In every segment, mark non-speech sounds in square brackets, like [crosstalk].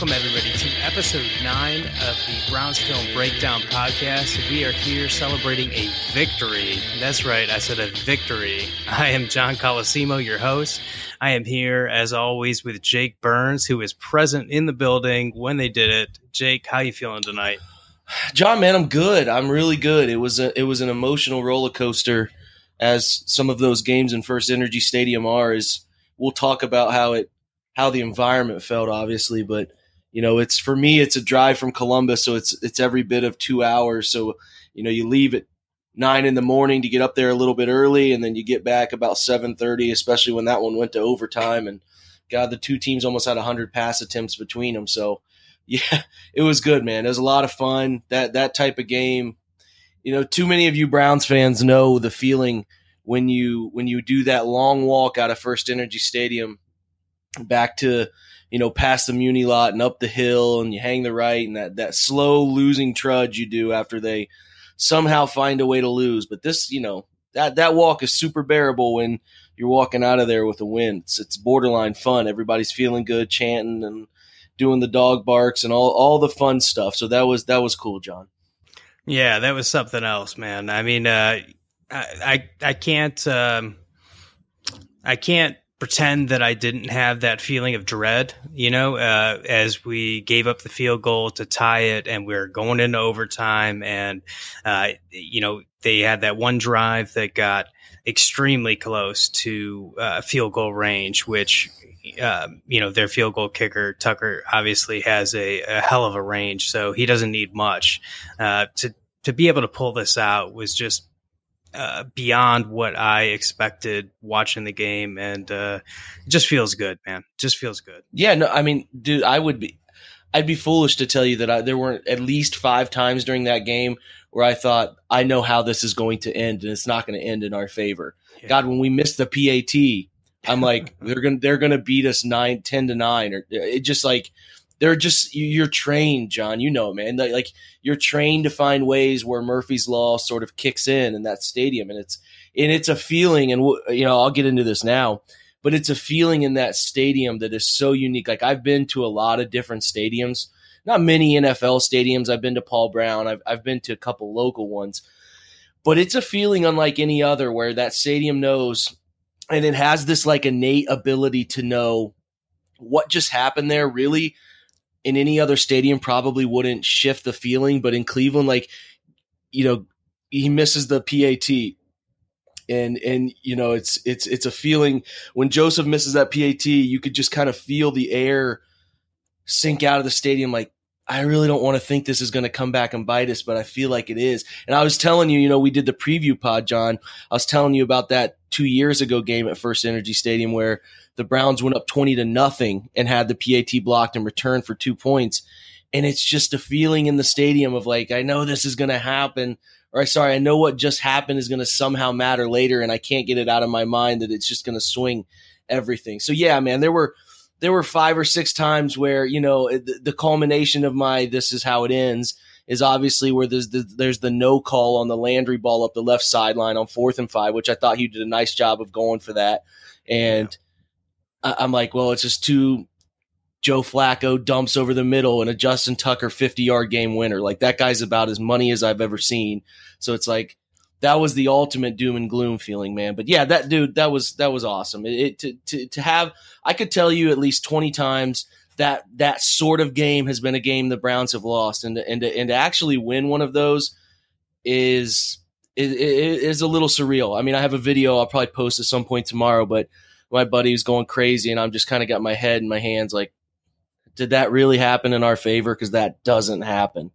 welcome everybody to episode nine of the Browns Film Breakdown podcast. We are here celebrating a victory. That's right, I said a victory. I am John Colosimo, your host. I am here as always with Jake Burns, who is present in the building when they did it. Jake, how are you feeling tonight? John, man, I'm good. I'm really good. It was a it was an emotional roller coaster, as some of those games in First Energy Stadium are. Is we'll talk about how it how the environment felt, obviously, but you know, it's for me, it's a drive from Columbus, so it's it's every bit of two hours. So you know, you leave at nine in the morning to get up there a little bit early, and then you get back about seven thirty, especially when that one went to overtime. And God, the two teams almost had hundred pass attempts between them. So [laughs] yeah, it was good, man. It was a lot of fun. That that type of game. You know, too many of you Browns fans know the feeling when you when you do that long walk out of First Energy Stadium back to you know past the Muni lot and up the hill, and you hang the right, and that that slow losing trudge you do after they somehow find a way to lose. But this, you know, that that walk is super bearable when you're walking out of there with a win. It's, it's borderline fun. Everybody's feeling good, chanting and doing the dog barks and all all the fun stuff. So that was that was cool, John. Yeah, that was something else, man. I mean, uh, I, I I can't um, I can't pretend that I didn't have that feeling of dread, you know, uh, as we gave up the field goal to tie it and we are going into overtime. And, uh, you know, they had that one drive that got extremely close to uh, field goal range, which, uh, you know, their field goal kicker, Tucker, obviously has a, a hell of a range. So he doesn't need much. Uh, to, to be able to pull this out was just uh, beyond what I expected watching the game, and uh, it just feels good, man. Just feels good. Yeah, no, I mean, dude, I would be, I'd be foolish to tell you that I, there weren't at least five times during that game where I thought I know how this is going to end, and it's not going to end in our favor. Yeah. God, when we missed the PAT, I'm like, [laughs] they're gonna they're gonna beat us nine, 10 to nine, or it just like they're just you're trained, John. You know, man. Like you're trained to find ways where Murphy's law sort of kicks in in that stadium, and it's and it's a feeling. And you know, I'll get into this now, but it's a feeling in that stadium that is so unique. Like I've been to a lot of different stadiums, not many NFL stadiums. I've been to Paul Brown. I've I've been to a couple local ones, but it's a feeling unlike any other where that stadium knows, and it has this like innate ability to know what just happened there really in any other stadium probably wouldn't shift the feeling, but in Cleveland, like you know, he misses the PAT. And and you know it's it's it's a feeling when Joseph misses that PAT, you could just kind of feel the air sink out of the stadium. Like I really don't want to think this is going to come back and bite us, but I feel like it is. And I was telling you, you know, we did the preview pod, John. I was telling you about that two years ago game at First Energy Stadium where the Browns went up 20 to nothing and had the PAT blocked and returned for two points. And it's just a feeling in the stadium of like, I know this is going to happen. Or sorry, I know what just happened is going to somehow matter later. And I can't get it out of my mind that it's just going to swing everything. So yeah, man, there were, there were five or six times where, you know, the, the culmination of my, this is how it ends is obviously where there's the, there's the no call on the Landry ball up the left sideline on fourth and five, which I thought he did a nice job of going for that. And, yeah I'm like, well, it's just two Joe Flacco dumps over the middle and a Justin Tucker 50 yard game winner. Like that guy's about as money as I've ever seen. So it's like that was the ultimate doom and gloom feeling, man. But yeah, that dude, that was that was awesome. It, it to, to to have I could tell you at least 20 times that that sort of game has been a game the Browns have lost, and to, and and to actually win one of those is is, is a little surreal. I mean, I have a video I'll probably post at some point tomorrow, but my buddy was going crazy, and I'm just kind of got my head in my hands, like, did that really happen in our favor? Because that doesn't happen.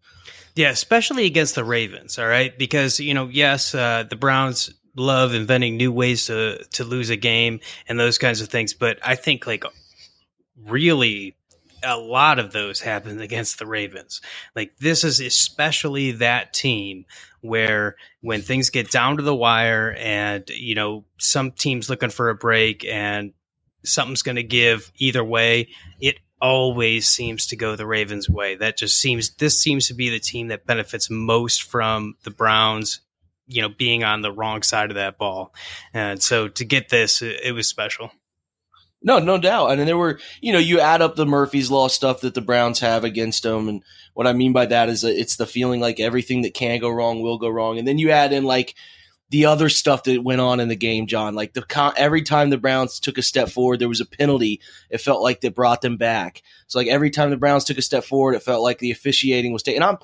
Yeah, especially against the Ravens. All right, because you know, yes, uh, the Browns love inventing new ways to to lose a game and those kinds of things, but I think like really a lot of those happened against the Ravens. Like this is especially that team where when things get down to the wire and you know some teams looking for a break and something's going to give either way, it always seems to go the Ravens' way. That just seems this seems to be the team that benefits most from the Browns, you know, being on the wrong side of that ball. And so to get this, it, it was special. No, no doubt. And then there were, you know, you add up the Murphy's Law stuff that the Browns have against them. And what I mean by that is that it's the feeling like everything that can go wrong will go wrong. And then you add in like the other stuff that went on in the game, John. Like the every time the Browns took a step forward, there was a penalty. It felt like that brought them back. So like every time the Browns took a step forward, it felt like the officiating was taken. And I'm,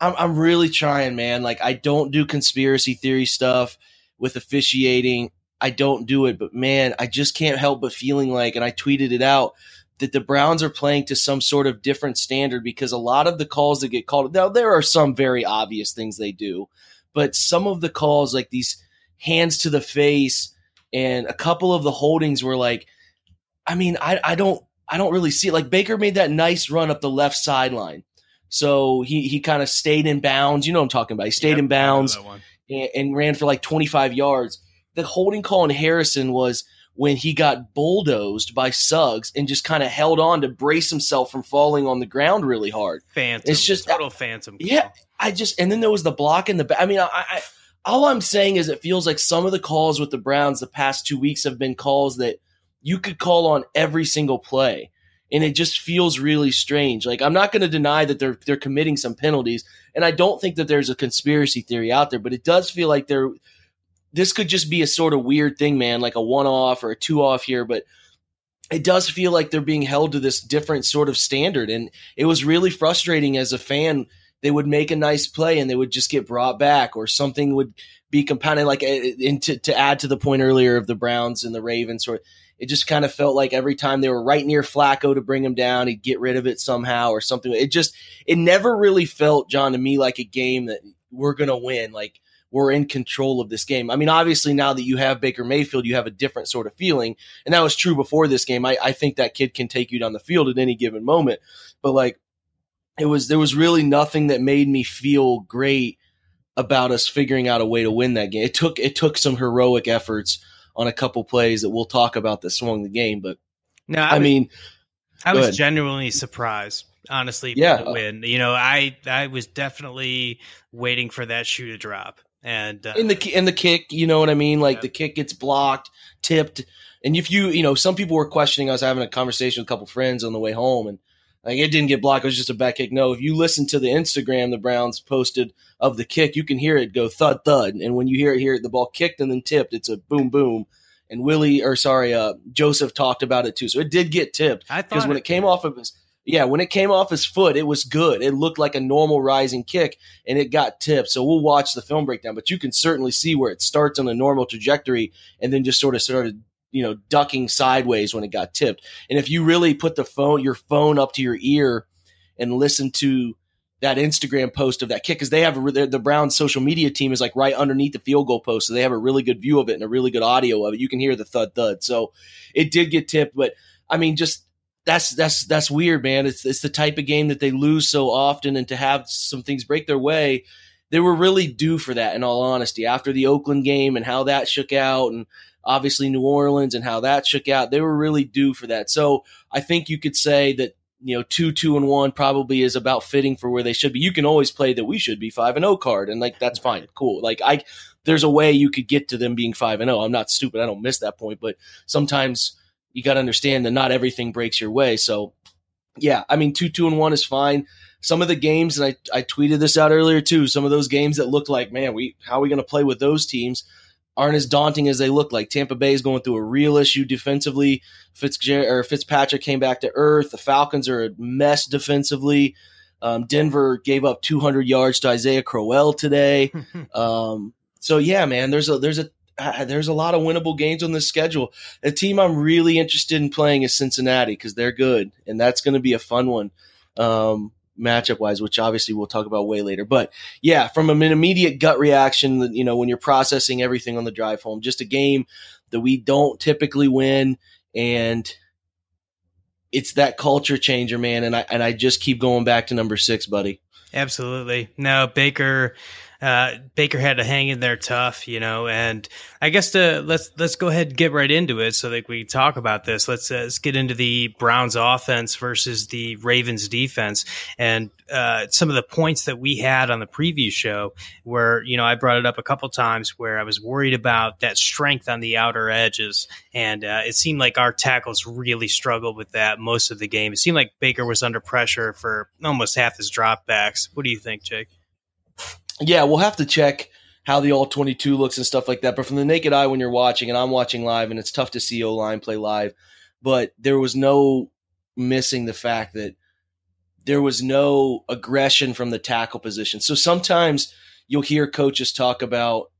I'm, I'm really trying, man. Like I don't do conspiracy theory stuff with officiating. I don't do it, but man, I just can't help but feeling like, and I tweeted it out, that the Browns are playing to some sort of different standard because a lot of the calls that get called, now there are some very obvious things they do, but some of the calls, like these hands to the face and a couple of the holdings were like, I mean, I, I don't, I don't really see it. Like Baker made that nice run up the left sideline. So he, he kind of stayed in bounds. You know what I'm talking about. He stayed yep, in bounds and, and ran for like 25 yards the holding call on Harrison was when he got bulldozed by Suggs and just kind of held on to brace himself from falling on the ground really hard. Phantom. It's just total phantom. Call. Yeah, I just and then there was the block in the back. I mean, I, I all I'm saying is it feels like some of the calls with the Browns the past two weeks have been calls that you could call on every single play. And it just feels really strange. Like I'm not going to deny that they're they're committing some penalties, and I don't think that there's a conspiracy theory out there, but it does feel like they're this could just be a sort of weird thing, man, like a one off or a two off here, but it does feel like they're being held to this different sort of standard. And it was really frustrating as a fan. They would make a nice play and they would just get brought back, or something would be compounded. Like, eh, and to, to add to the point earlier of the Browns and the Ravens, or it just kind of felt like every time they were right near Flacco to bring him down, he'd get rid of it somehow or something. It just, it never really felt, John, to me like a game that we're going to win. Like, were in control of this game. I mean, obviously, now that you have Baker Mayfield, you have a different sort of feeling. And that was true before this game. I, I think that kid can take you down the field at any given moment. But like, it was, there was really nothing that made me feel great about us figuring out a way to win that game. It took, it took some heroic efforts on a couple plays that we'll talk about that swung the game. But no, I, I was, mean, I was genuinely surprised honestly yeah win you know i i was definitely waiting for that shoe to drop and uh, in the in the kick, you know what I mean? Like yeah. the kick gets blocked, tipped, and if you you know some people were questioning. I was having a conversation with a couple friends on the way home, and like it didn't get blocked. It was just a back kick. No, if you listen to the Instagram the Browns posted of the kick, you can hear it go thud thud, and when you hear it, hear the ball kicked and then tipped, it's a boom boom. And Willie, or sorry, uh, Joseph talked about it too. So it did get tipped because when it, it came off of his yeah, when it came off his foot, it was good. It looked like a normal rising kick and it got tipped. So we'll watch the film breakdown, but you can certainly see where it starts on a normal trajectory and then just sort of started, you know, ducking sideways when it got tipped. And if you really put the phone, your phone up to your ear and listen to that Instagram post of that kick, because they have a, the Browns social media team is like right underneath the field goal post. So they have a really good view of it and a really good audio of it. You can hear the thud thud. So it did get tipped, but I mean, just that's that's that's weird, man. It's it's the type of game that they lose so often, and to have some things break their way, they were really due for that. In all honesty, after the Oakland game and how that shook out, and obviously New Orleans and how that shook out, they were really due for that. So I think you could say that you know two two and one probably is about fitting for where they should be. You can always play that we should be five and zero oh card, and like that's fine, cool. Like I, there's a way you could get to them being five and zero. I'm not stupid. I don't miss that point, but sometimes you got to understand that not everything breaks your way. So, yeah, I mean, two, two, and one is fine. Some of the games, and I, I tweeted this out earlier too. Some of those games that look like, man, we how are we going to play with those teams? Aren't as daunting as they look like. Tampa Bay is going through a real issue defensively. Fitzger- or Fitzpatrick came back to earth. The Falcons are a mess defensively. Um, Denver gave up 200 yards to Isaiah Crowell today. [laughs] um, so yeah, man, there's a there's a there's a lot of winnable games on this schedule. A team I'm really interested in playing is Cincinnati because they're good, and that's going to be a fun one um, matchup wise, which obviously we'll talk about way later. But yeah, from an immediate gut reaction, you know, when you're processing everything on the drive home, just a game that we don't typically win, and it's that culture changer, man. And I and I just keep going back to number six, buddy. Absolutely. No, Baker uh, Baker had to hang in there tough, you know. And I guess to let's let's go ahead and get right into it so that we talk about this. Let's, uh, let's get into the Browns offense versus the Ravens defense, and uh, some of the points that we had on the preview show, where you know I brought it up a couple times, where I was worried about that strength on the outer edges, and uh, it seemed like our tackles really struggled with that most of the game. It seemed like Baker was under pressure for almost half his dropbacks. What do you think, Jake? Yeah, we'll have to check how the all 22 looks and stuff like that. But from the naked eye, when you're watching, and I'm watching live, and it's tough to see O line play live, but there was no missing the fact that there was no aggression from the tackle position. So sometimes you'll hear coaches talk about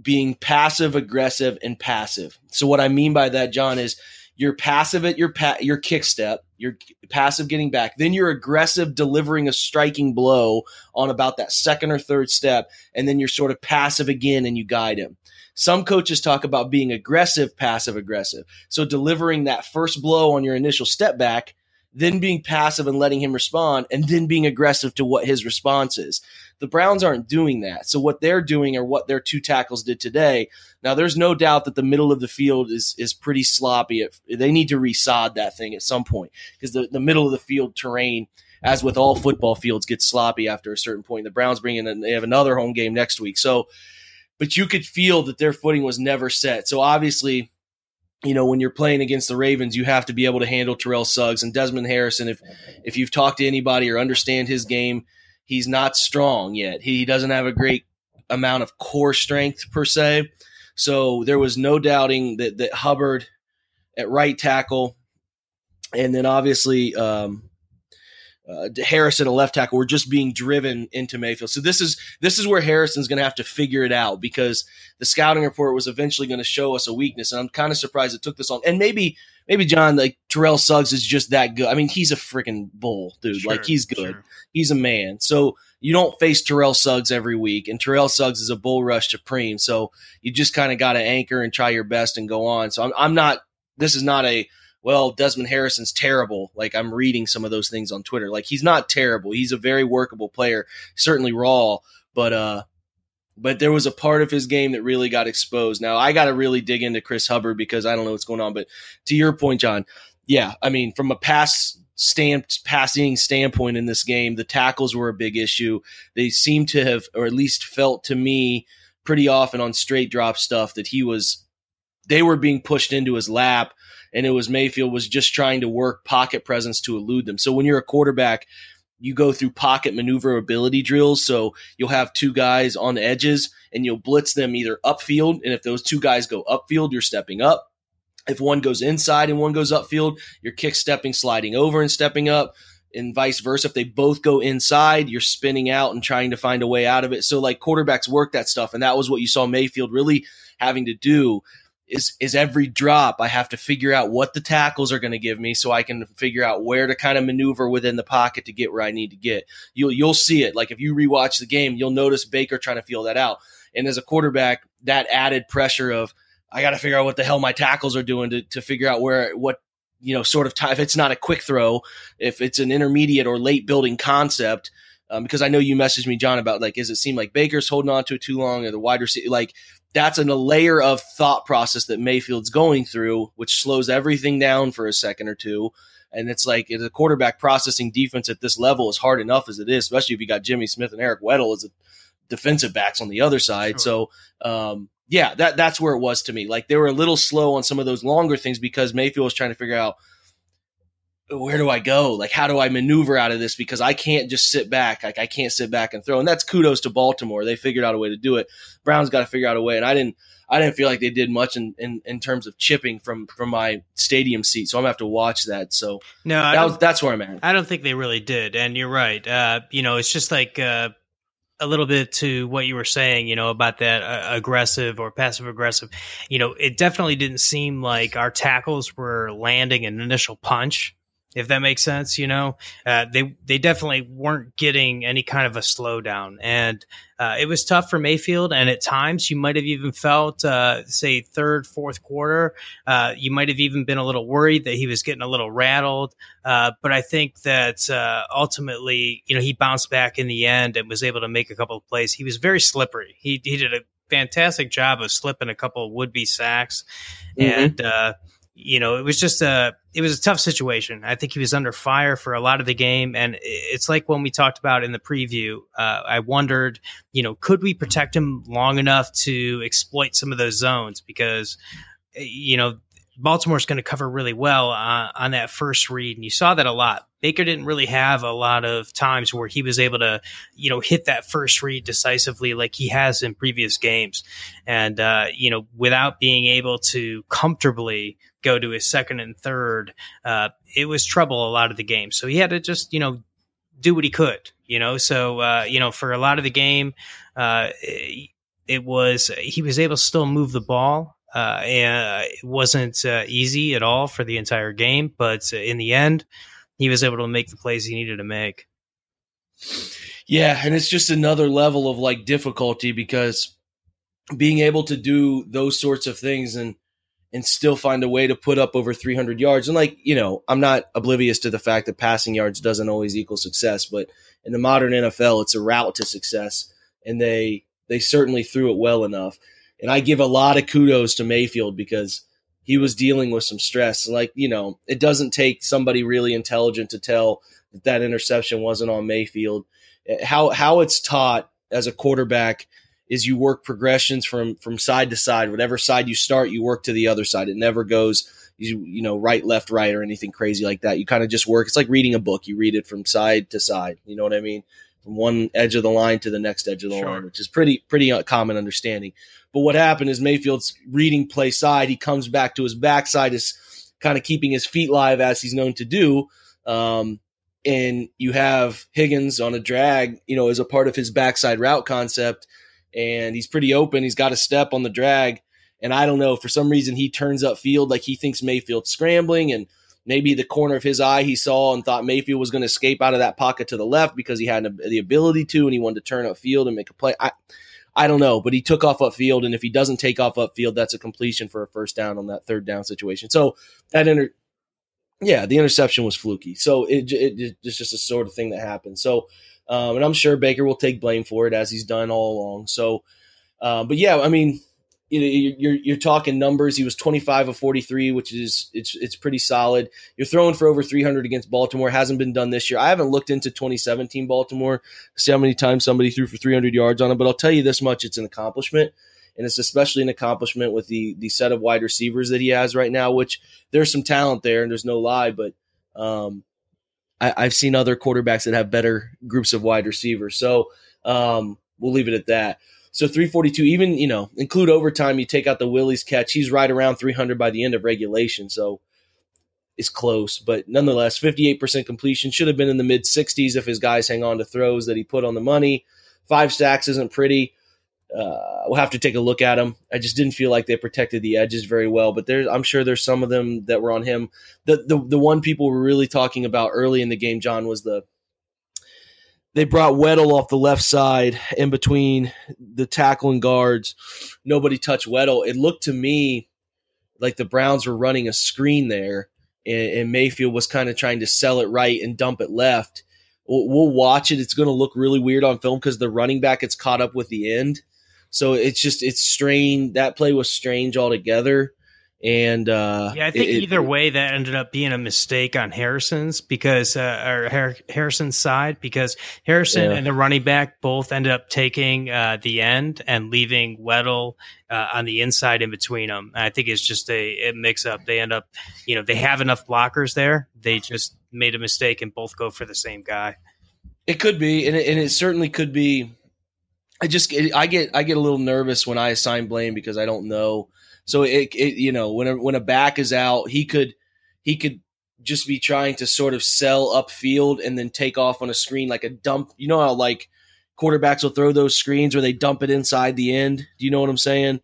being passive aggressive and passive. So what I mean by that, John, is you're passive at your pa- your kick step, you're passive getting back, then you're aggressive delivering a striking blow on about that second or third step, and then you're sort of passive again and you guide him. Some coaches talk about being aggressive, passive aggressive. So delivering that first blow on your initial step back then being passive and letting him respond, and then being aggressive to what his response is. The Browns aren't doing that. So what they're doing or what their two tackles did today. Now there's no doubt that the middle of the field is is pretty sloppy. They need to resod that thing at some point because the, the middle of the field terrain, as with all football fields, gets sloppy after a certain point. The Browns bring in and they have another home game next week. So but you could feel that their footing was never set. So obviously you know, when you're playing against the Ravens, you have to be able to handle Terrell Suggs and Desmond Harrison. If if you've talked to anybody or understand his game, he's not strong yet. He doesn't have a great amount of core strength per se. So there was no doubting that that Hubbard at right tackle, and then obviously um, uh, Harrison, a left tackle, were just being driven into Mayfield. So this is this is where Harrison's going to have to figure it out because the scouting report was eventually going to show us a weakness, and I'm kind of surprised it took this long. And maybe maybe John like Terrell Suggs is just that good. I mean, he's a freaking bull, dude. Sure, like he's good. Sure. He's a man. So you don't face Terrell Suggs every week, and Terrell Suggs is a bull rush to preem. So you just kind of got to anchor and try your best and go on. So I'm, I'm not. This is not a well, Desmond Harrison's terrible. Like I'm reading some of those things on Twitter. Like he's not terrible. He's a very workable player, certainly raw, but uh but there was a part of his game that really got exposed. Now I got to really dig into Chris Hubbard because I don't know what's going on. But to your point, John, yeah, I mean, from a pass stamped passing standpoint in this game, the tackles were a big issue. They seem to have, or at least felt to me, pretty often on straight drop stuff that he was, they were being pushed into his lap and it was Mayfield was just trying to work pocket presence to elude them. So when you're a quarterback, you go through pocket maneuverability drills. So you'll have two guys on the edges and you'll blitz them either upfield. And if those two guys go upfield, you're stepping up. If one goes inside and one goes upfield, you're kick stepping, sliding over and stepping up and vice versa. If they both go inside, you're spinning out and trying to find a way out of it. So like quarterbacks work that stuff. And that was what you saw Mayfield really having to do is is every drop I have to figure out what the tackles are going to give me so I can figure out where to kind of maneuver within the pocket to get where I need to get. You'll you'll see it. Like if you rewatch the game, you'll notice Baker trying to feel that out. And as a quarterback, that added pressure of I got to figure out what the hell my tackles are doing to to figure out where what you know sort of time if it's not a quick throw, if it's an intermediate or late building concept. Um, because I know you messaged me, John, about like, is it seem like Baker's holding on to it too long or the wide receiver? Like, that's an, a layer of thought process that Mayfield's going through, which slows everything down for a second or two. And it's like the quarterback processing defense at this level is hard enough as it is, especially if you got Jimmy Smith and Eric Weddle as a defensive backs on the other side. Sure. So, um, yeah, that that's where it was to me. Like they were a little slow on some of those longer things because Mayfield was trying to figure out where do I go? Like, how do I maneuver out of this? Because I can't just sit back. Like, I can't sit back and throw. And that's kudos to Baltimore. They figured out a way to do it. Brown's got to figure out a way. And I didn't, I didn't feel like they did much in, in, in terms of chipping from, from my stadium seat. So I'm gonna have to watch that. So no, that was, that's where I'm at. I don't think they really did. And you're right. Uh, you know, it's just like, uh, a little bit to what you were saying, you know, about that uh, aggressive or passive aggressive. You know, it definitely didn't seem like our tackles were landing an initial punch if that makes sense. You know, uh, they they definitely weren't getting any kind of a slowdown, and uh, it was tough for Mayfield. And at times, you might have even felt, uh, say, third, fourth quarter, uh, you might have even been a little worried that he was getting a little rattled. Uh, but I think that uh, ultimately, you know, he bounced back in the end and was able to make a couple of plays. He was very slippery. He he did a fantastic job of slipping a couple of would be sacks, mm-hmm. and you know, it was just a it was a tough situation. I think he was under fire for a lot of the game, and it's like when we talked about in the preview. Uh, I wondered, you know, could we protect him long enough to exploit some of those zones? Because, you know, Baltimore's going to cover really well uh, on that first read, and you saw that a lot. Baker didn't really have a lot of times where he was able to, you know, hit that first read decisively like he has in previous games, and uh, you know, without being able to comfortably go to his second and third, uh, it was trouble a lot of the game. So he had to just, you know, do what he could, you know. So uh, you know, for a lot of the game, uh, it was he was able to still move the ball. Uh, and it wasn't uh, easy at all for the entire game, but in the end, he was able to make the plays he needed to make. Yeah, and it's just another level of like difficulty because being able to do those sorts of things and and still find a way to put up over 300 yards. And like, you know, I'm not oblivious to the fact that passing yards doesn't always equal success, but in the modern NFL, it's a route to success and they they certainly threw it well enough. And I give a lot of kudos to Mayfield because he was dealing with some stress. Like, you know, it doesn't take somebody really intelligent to tell that that interception wasn't on Mayfield. Eh, how how it's taught as a quarterback – is you work progressions from from side to side. Whatever side you start, you work to the other side. It never goes you you know right left right or anything crazy like that. You kind of just work. It's like reading a book. You read it from side to side. You know what I mean? From one edge of the line to the next edge of the sure. line, which is pretty pretty common understanding. But what happened is Mayfield's reading play side. He comes back to his backside, is kind of keeping his feet live as he's known to do. Um, and you have Higgins on a drag, you know, as a part of his backside route concept and he's pretty open. He's got a step on the drag. And I don't know, for some reason, he turns up field like he thinks Mayfield's scrambling. And maybe the corner of his eye he saw and thought Mayfield was going to escape out of that pocket to the left because he had the ability to and he wanted to turn up field and make a play. I, I don't know, but he took off upfield. And if he doesn't take off upfield, that's a completion for a first down on that third down situation. So that inter, yeah, the interception was fluky. So it, it, it's just a sort of thing that happened. So um, and I'm sure Baker will take blame for it as he's done all along. So, uh, but yeah, I mean, you know, you're you're talking numbers. He was 25 of 43, which is it's it's pretty solid. You're throwing for over 300 against Baltimore. Hasn't been done this year. I haven't looked into 2017 Baltimore see how many times somebody threw for 300 yards on it, but I'll tell you this much: it's an accomplishment, and it's especially an accomplishment with the the set of wide receivers that he has right now. Which there's some talent there, and there's no lie, but um, I, I, have seen other quarterbacks that have better groups of wide receivers. So um, we'll leave it at that. So 342, even, you know, include overtime, you take out the Willies' catch. He's right around 300 by the end of regulation. So it's close, but nonetheless, 58% completion should have been in the mid 60s if his guys hang on to throws that he put on the money. Five stacks isn't pretty. Uh, we'll have to take a look at them. I just didn't feel like they protected the edges very well, but there's I'm sure there's some of them that were on him. The the the one people were really talking about early in the game, John, was the they brought Weddle off the left side in between the tackle and guards. Nobody touched Weddle. It looked to me like the Browns were running a screen there, and, and Mayfield was kind of trying to sell it right and dump it left. We'll, we'll watch it. It's going to look really weird on film because the running back gets caught up with the end so it's just it's strange. That play was strange altogether. And uh, yeah, I think it, either it, way that ended up being a mistake on Harrison's because uh, or Harrison's side because Harrison yeah. and the running back both ended up taking uh, the end and leaving Weddle uh, on the inside in between them. I think it's just a, a mix up. They end up, you know, they have enough blockers there. They just made a mistake and both go for the same guy. It could be, and it, and it certainly could be I just I get I get a little nervous when I assign blame because I don't know. So it, it you know when a, when a back is out, he could he could just be trying to sort of sell upfield and then take off on a screen like a dump. You know how like quarterbacks will throw those screens where they dump it inside the end. Do you know what I'm saying?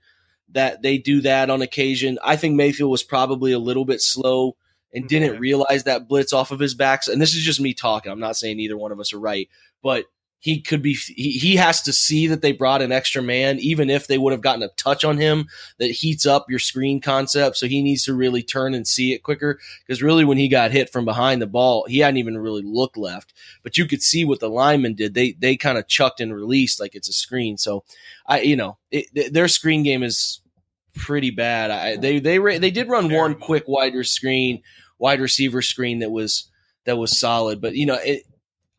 That they do that on occasion. I think Mayfield was probably a little bit slow and didn't realize that blitz off of his backs. And this is just me talking. I'm not saying either one of us are right, but he could be he, he has to see that they brought an extra man even if they would have gotten a touch on him that heats up your screen concept. So he needs to really turn and see it quicker. Because really when he got hit from behind the ball he hadn't even really looked left. But you could see what the linemen did. They they kind of chucked and released like it's a screen. So i you know it, their screen game is pretty bad. I, they they they did run one quick wider screen wide receiver screen that was that was solid. But you know it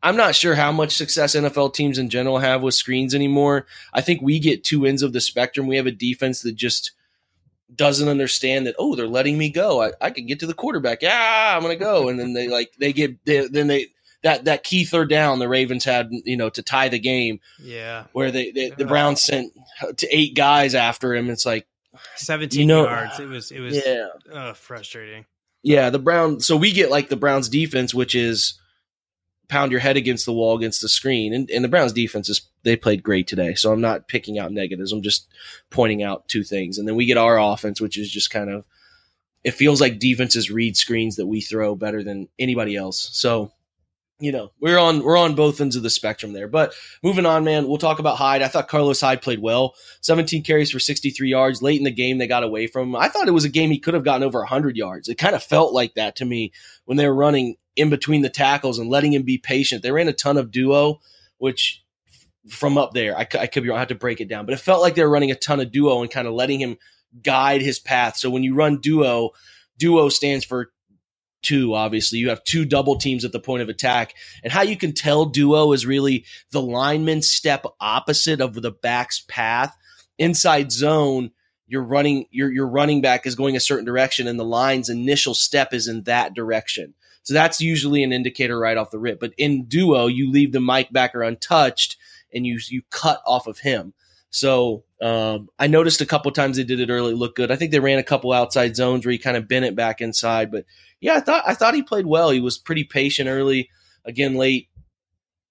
I'm not sure how much success NFL teams in general have with screens anymore. I think we get two ends of the spectrum. We have a defense that just doesn't understand that, oh, they're letting me go. I, I can get to the quarterback. Yeah, I'm gonna go. And then they like they get they, then they that that key third down the Ravens had, you know, to tie the game Yeah. where they, they the Browns sent to eight guys after him. It's like 17 You know- yards. It was it was yeah. uh, frustrating. Yeah, the Brown. So we get like the Browns defense, which is pound your head against the wall against the screen, and, and the Browns defense is they played great today. So I'm not picking out negatives. I'm just pointing out two things, and then we get our offense, which is just kind of it feels like defenses read screens that we throw better than anybody else. So you know we're on we're on both ends of the spectrum there. But moving on, man, we'll talk about Hyde. I thought Carlos Hyde played well. 17 carries for 63 yards. Late in the game, they got away from him. I thought it was a game he could have gotten over 100 yards. It kind of felt like that to me when they were running in between the tackles and letting him be patient. They ran a ton of duo, which from up there, I, I could be wrong. I have to break it down, but it felt like they were running a ton of duo and kind of letting him guide his path. So when you run duo, duo stands for two, obviously. You have two double teams at the point of attack. And how you can tell duo is really the lineman step opposite of the back's path. Inside zone, you're running your your running back is going a certain direction and the line's initial step is in that direction. So that's usually an indicator right off the rip. But in duo, you leave the Mike backer untouched and you you cut off of him. So um, I noticed a couple times they did it early, look good. I think they ran a couple outside zones where he kind of bent it back inside. But yeah, I thought I thought he played well. He was pretty patient early. Again, late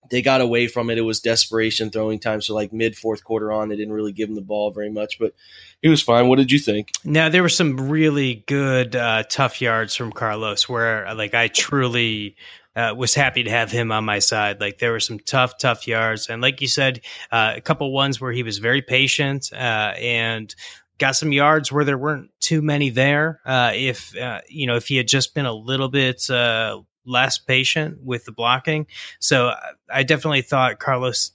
they got away from it. It was desperation throwing time. So like mid fourth quarter on, they didn't really give him the ball very much, but he was fine. What did you think? Now there were some really good uh, tough yards from Carlos, where like I truly uh, was happy to have him on my side. Like there were some tough, tough yards, and like you said, uh, a couple ones where he was very patient uh, and got some yards where there weren't too many there. Uh, if uh, you know, if he had just been a little bit uh, less patient with the blocking, so I definitely thought Carlos.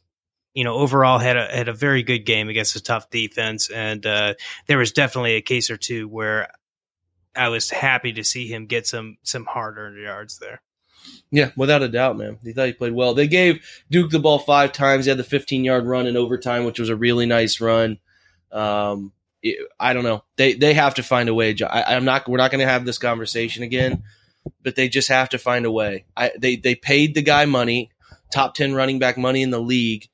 You know, overall had a had a very good game against a tough defense, and uh, there was definitely a case or two where I was happy to see him get some some hard earned yards there. Yeah, without a doubt, man. He thought he played well. They gave Duke the ball five times. He had the 15 yard run in overtime, which was a really nice run. Um, it- I don't know. They they have to find a way. I, I'm not. We're not going to have this conversation again, but they just have to find a way. I they they paid the guy money, top 10 running back money in the league.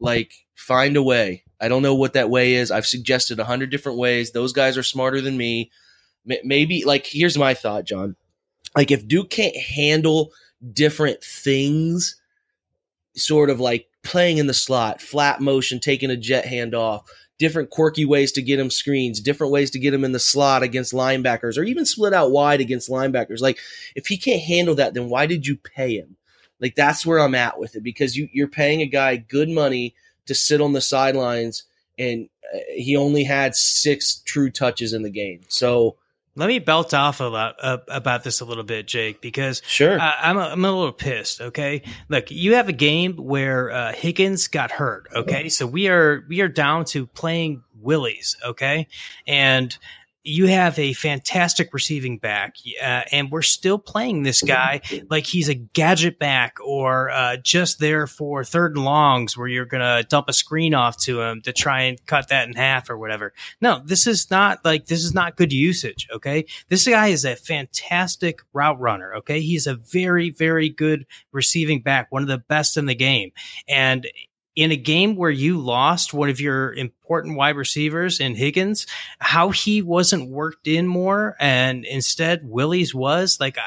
Like find a way. I don't know what that way is. I've suggested a hundred different ways. Those guys are smarter than me. Maybe like here's my thought, John like if Duke can't handle different things, sort of like playing in the slot, flat motion, taking a jet handoff, different quirky ways to get him screens, different ways to get him in the slot against linebackers, or even split out wide against linebackers. Like if he can't handle that, then why did you pay him? Like that's where I'm at with it because you you're paying a guy good money to sit on the sidelines and uh, he only had six true touches in the game. So Let me belt off about uh, about this a little bit, Jake, because sure. uh, I'm a, I'm a little pissed. Okay, look, you have a game where uh, Higgins got hurt. Okay, so we are we are down to playing Willies. Okay, and you have a fantastic receiving back, uh, and we're still playing this guy like he's a gadget back or uh, just there for third and longs where you're gonna dump a screen off to him to try and cut that in half or whatever. No, this is not like this is not good usage. Okay, this guy is a fantastic route runner. Okay, he's a very very good receiving back, one of the best in the game, and in a game where you lost one of your important wide receivers in Higgins, how he wasn't worked in more and instead Willies was like, I,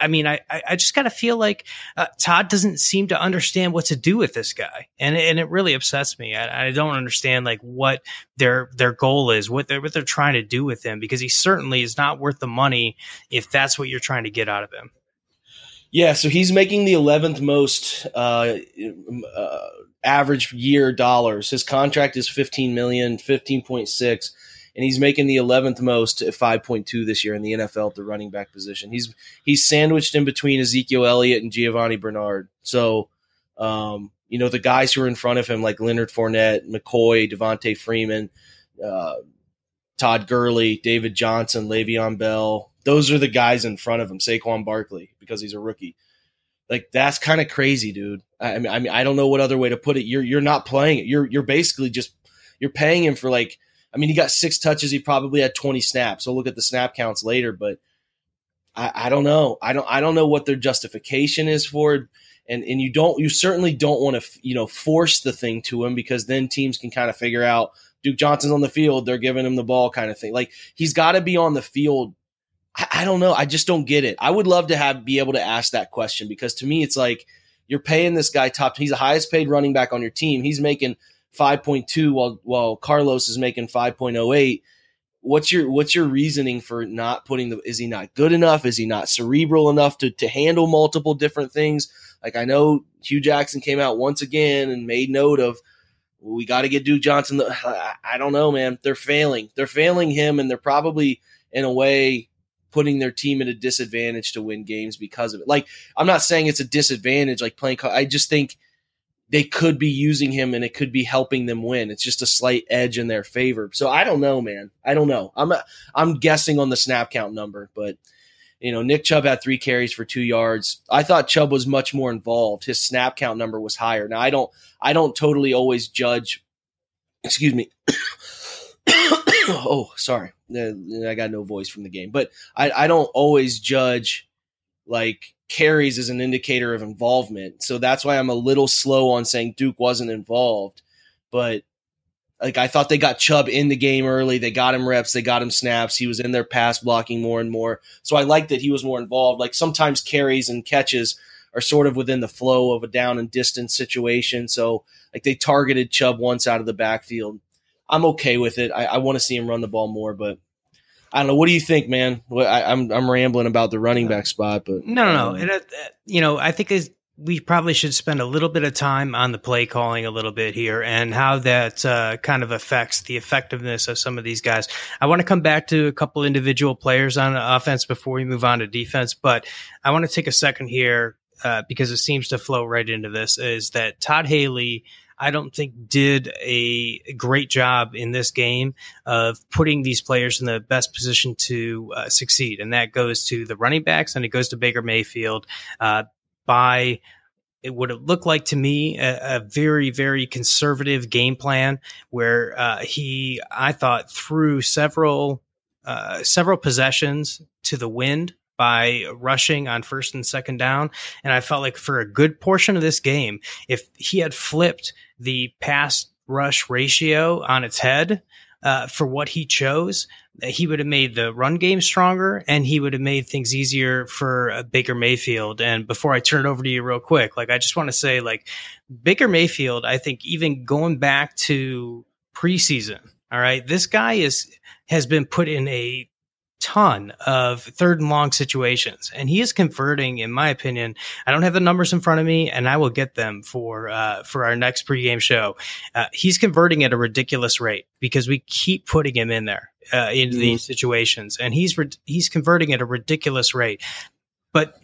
I mean, I, I just kind of feel like uh, Todd doesn't seem to understand what to do with this guy, and and it really upsets me. I, I don't understand like what their their goal is, what they're what they're trying to do with him, because he certainly is not worth the money if that's what you're trying to get out of him. Yeah, so he's making the 11th most uh, uh, average year dollars. His contract is 15 million, 15.6 and he's making the 11th most at 5.2 this year in the NFL at the running back position. He's he's sandwiched in between Ezekiel Elliott and Giovani Bernard. So, um, you know, the guys who are in front of him, like Leonard Fournette, McCoy, Devonta Freeman, uh, Todd Gurley, David Johnson, Le'Veon Bell, those are the guys in front of him. Saquon Barkley, because he's a rookie. Like that's kind of crazy, dude. I mean, I mean, I don't know what other way to put it. You're you're not playing it. You're you're basically just you're paying him for like I mean, he got six touches. He probably had 20 snaps. So look at the snap counts later, but I, I don't know. I don't, I don't know what their justification is for it. And, and you don't, you certainly don't want to, you know, force the thing to him because then teams can kind of figure out Duke Johnson's on the field. They're giving him the ball kind of thing. Like he's got to be on the field. I, I don't know. I just don't get it. I would love to have, be able to ask that question because to me, it's like, you're paying this guy top. He's the highest paid running back on your team. He's making 5.2 while while Carlos is making 5.08 what's your what's your reasoning for not putting the is he not good enough is he not cerebral enough to to handle multiple different things like I know Hue Jackson came out once again and made note of we got to get Duke Johnson the, [sighs] I, I don't know man they're failing they're failing him and they're probably in a way putting their team at a disadvantage to win games because of it like I'm not saying it's a disadvantage like playing I just think they could be using him and it could be helping them win. It's just a slight edge in their favor. So I don't know, man. I don't know. I'm I'm guessing on the snap count number, but you know, Nick Chubb had three carries for two yards. I thought Chubb was much more involved. His snap count number was higher. Now I don't I don't totally always judge. Excuse me. [coughs] [coughs] [coughs] oh, sorry. Uh, I got no voice from the game, but I, I don't always judge like carries as an indicator of involvement. So that's why I'm a little slow on saying Duke wasn't involved. But like I thought they got Chubb in the game early. They got him reps, they got him snaps. He was in their pass blocking more and more. So I like that he was more involved. Like sometimes carries and catches are sort of within the flow of a down and distance situation. So like they targeted Chubb once out of the backfield. I'm okay with it. I, I want to see him run the ball more, but I don't know. What do you think, man? I, am I'm, I'm rambling about the running back spot, but no, no, no. And, uh, you know, I think we probably should spend a little bit of time on the play calling a little bit here and how that uh, kind of affects the effectiveness of some of these guys. I want to come back to a couple individual players on offense before we move on to defense, but I want to take a second here uh, because it seems to flow right into this. Is that Todd Haley? I don't think did a great job in this game of putting these players in the best position to uh, succeed. And that goes to the running backs and it goes to Baker Mayfield uh, by it would have looked like to me a, a, very very conservative game plan where uh, he I thought threw several uh, several possessions to the wind by rushing on first and second down. And I felt like for a good portion of this game, if he had flipped the pass rush ratio on its head uh, for what he chose, he would have made the run game stronger and he would have made things easier for uh, Baker Mayfield. And before I turn it over to you real quick, like I just want to say, like Baker Mayfield, I think even going back to preseason, all right, this guy is has been put in a ton of third and long situations. And he is converting in my opinion i don't have the numbers in front of me and i will get them for uh, for our next pregame show. Uh, he's converting at a ridiculous rate because we keep putting him in there uh, into mm-hmm. these situations. And he's re- he's converting at a ridiculous rate. But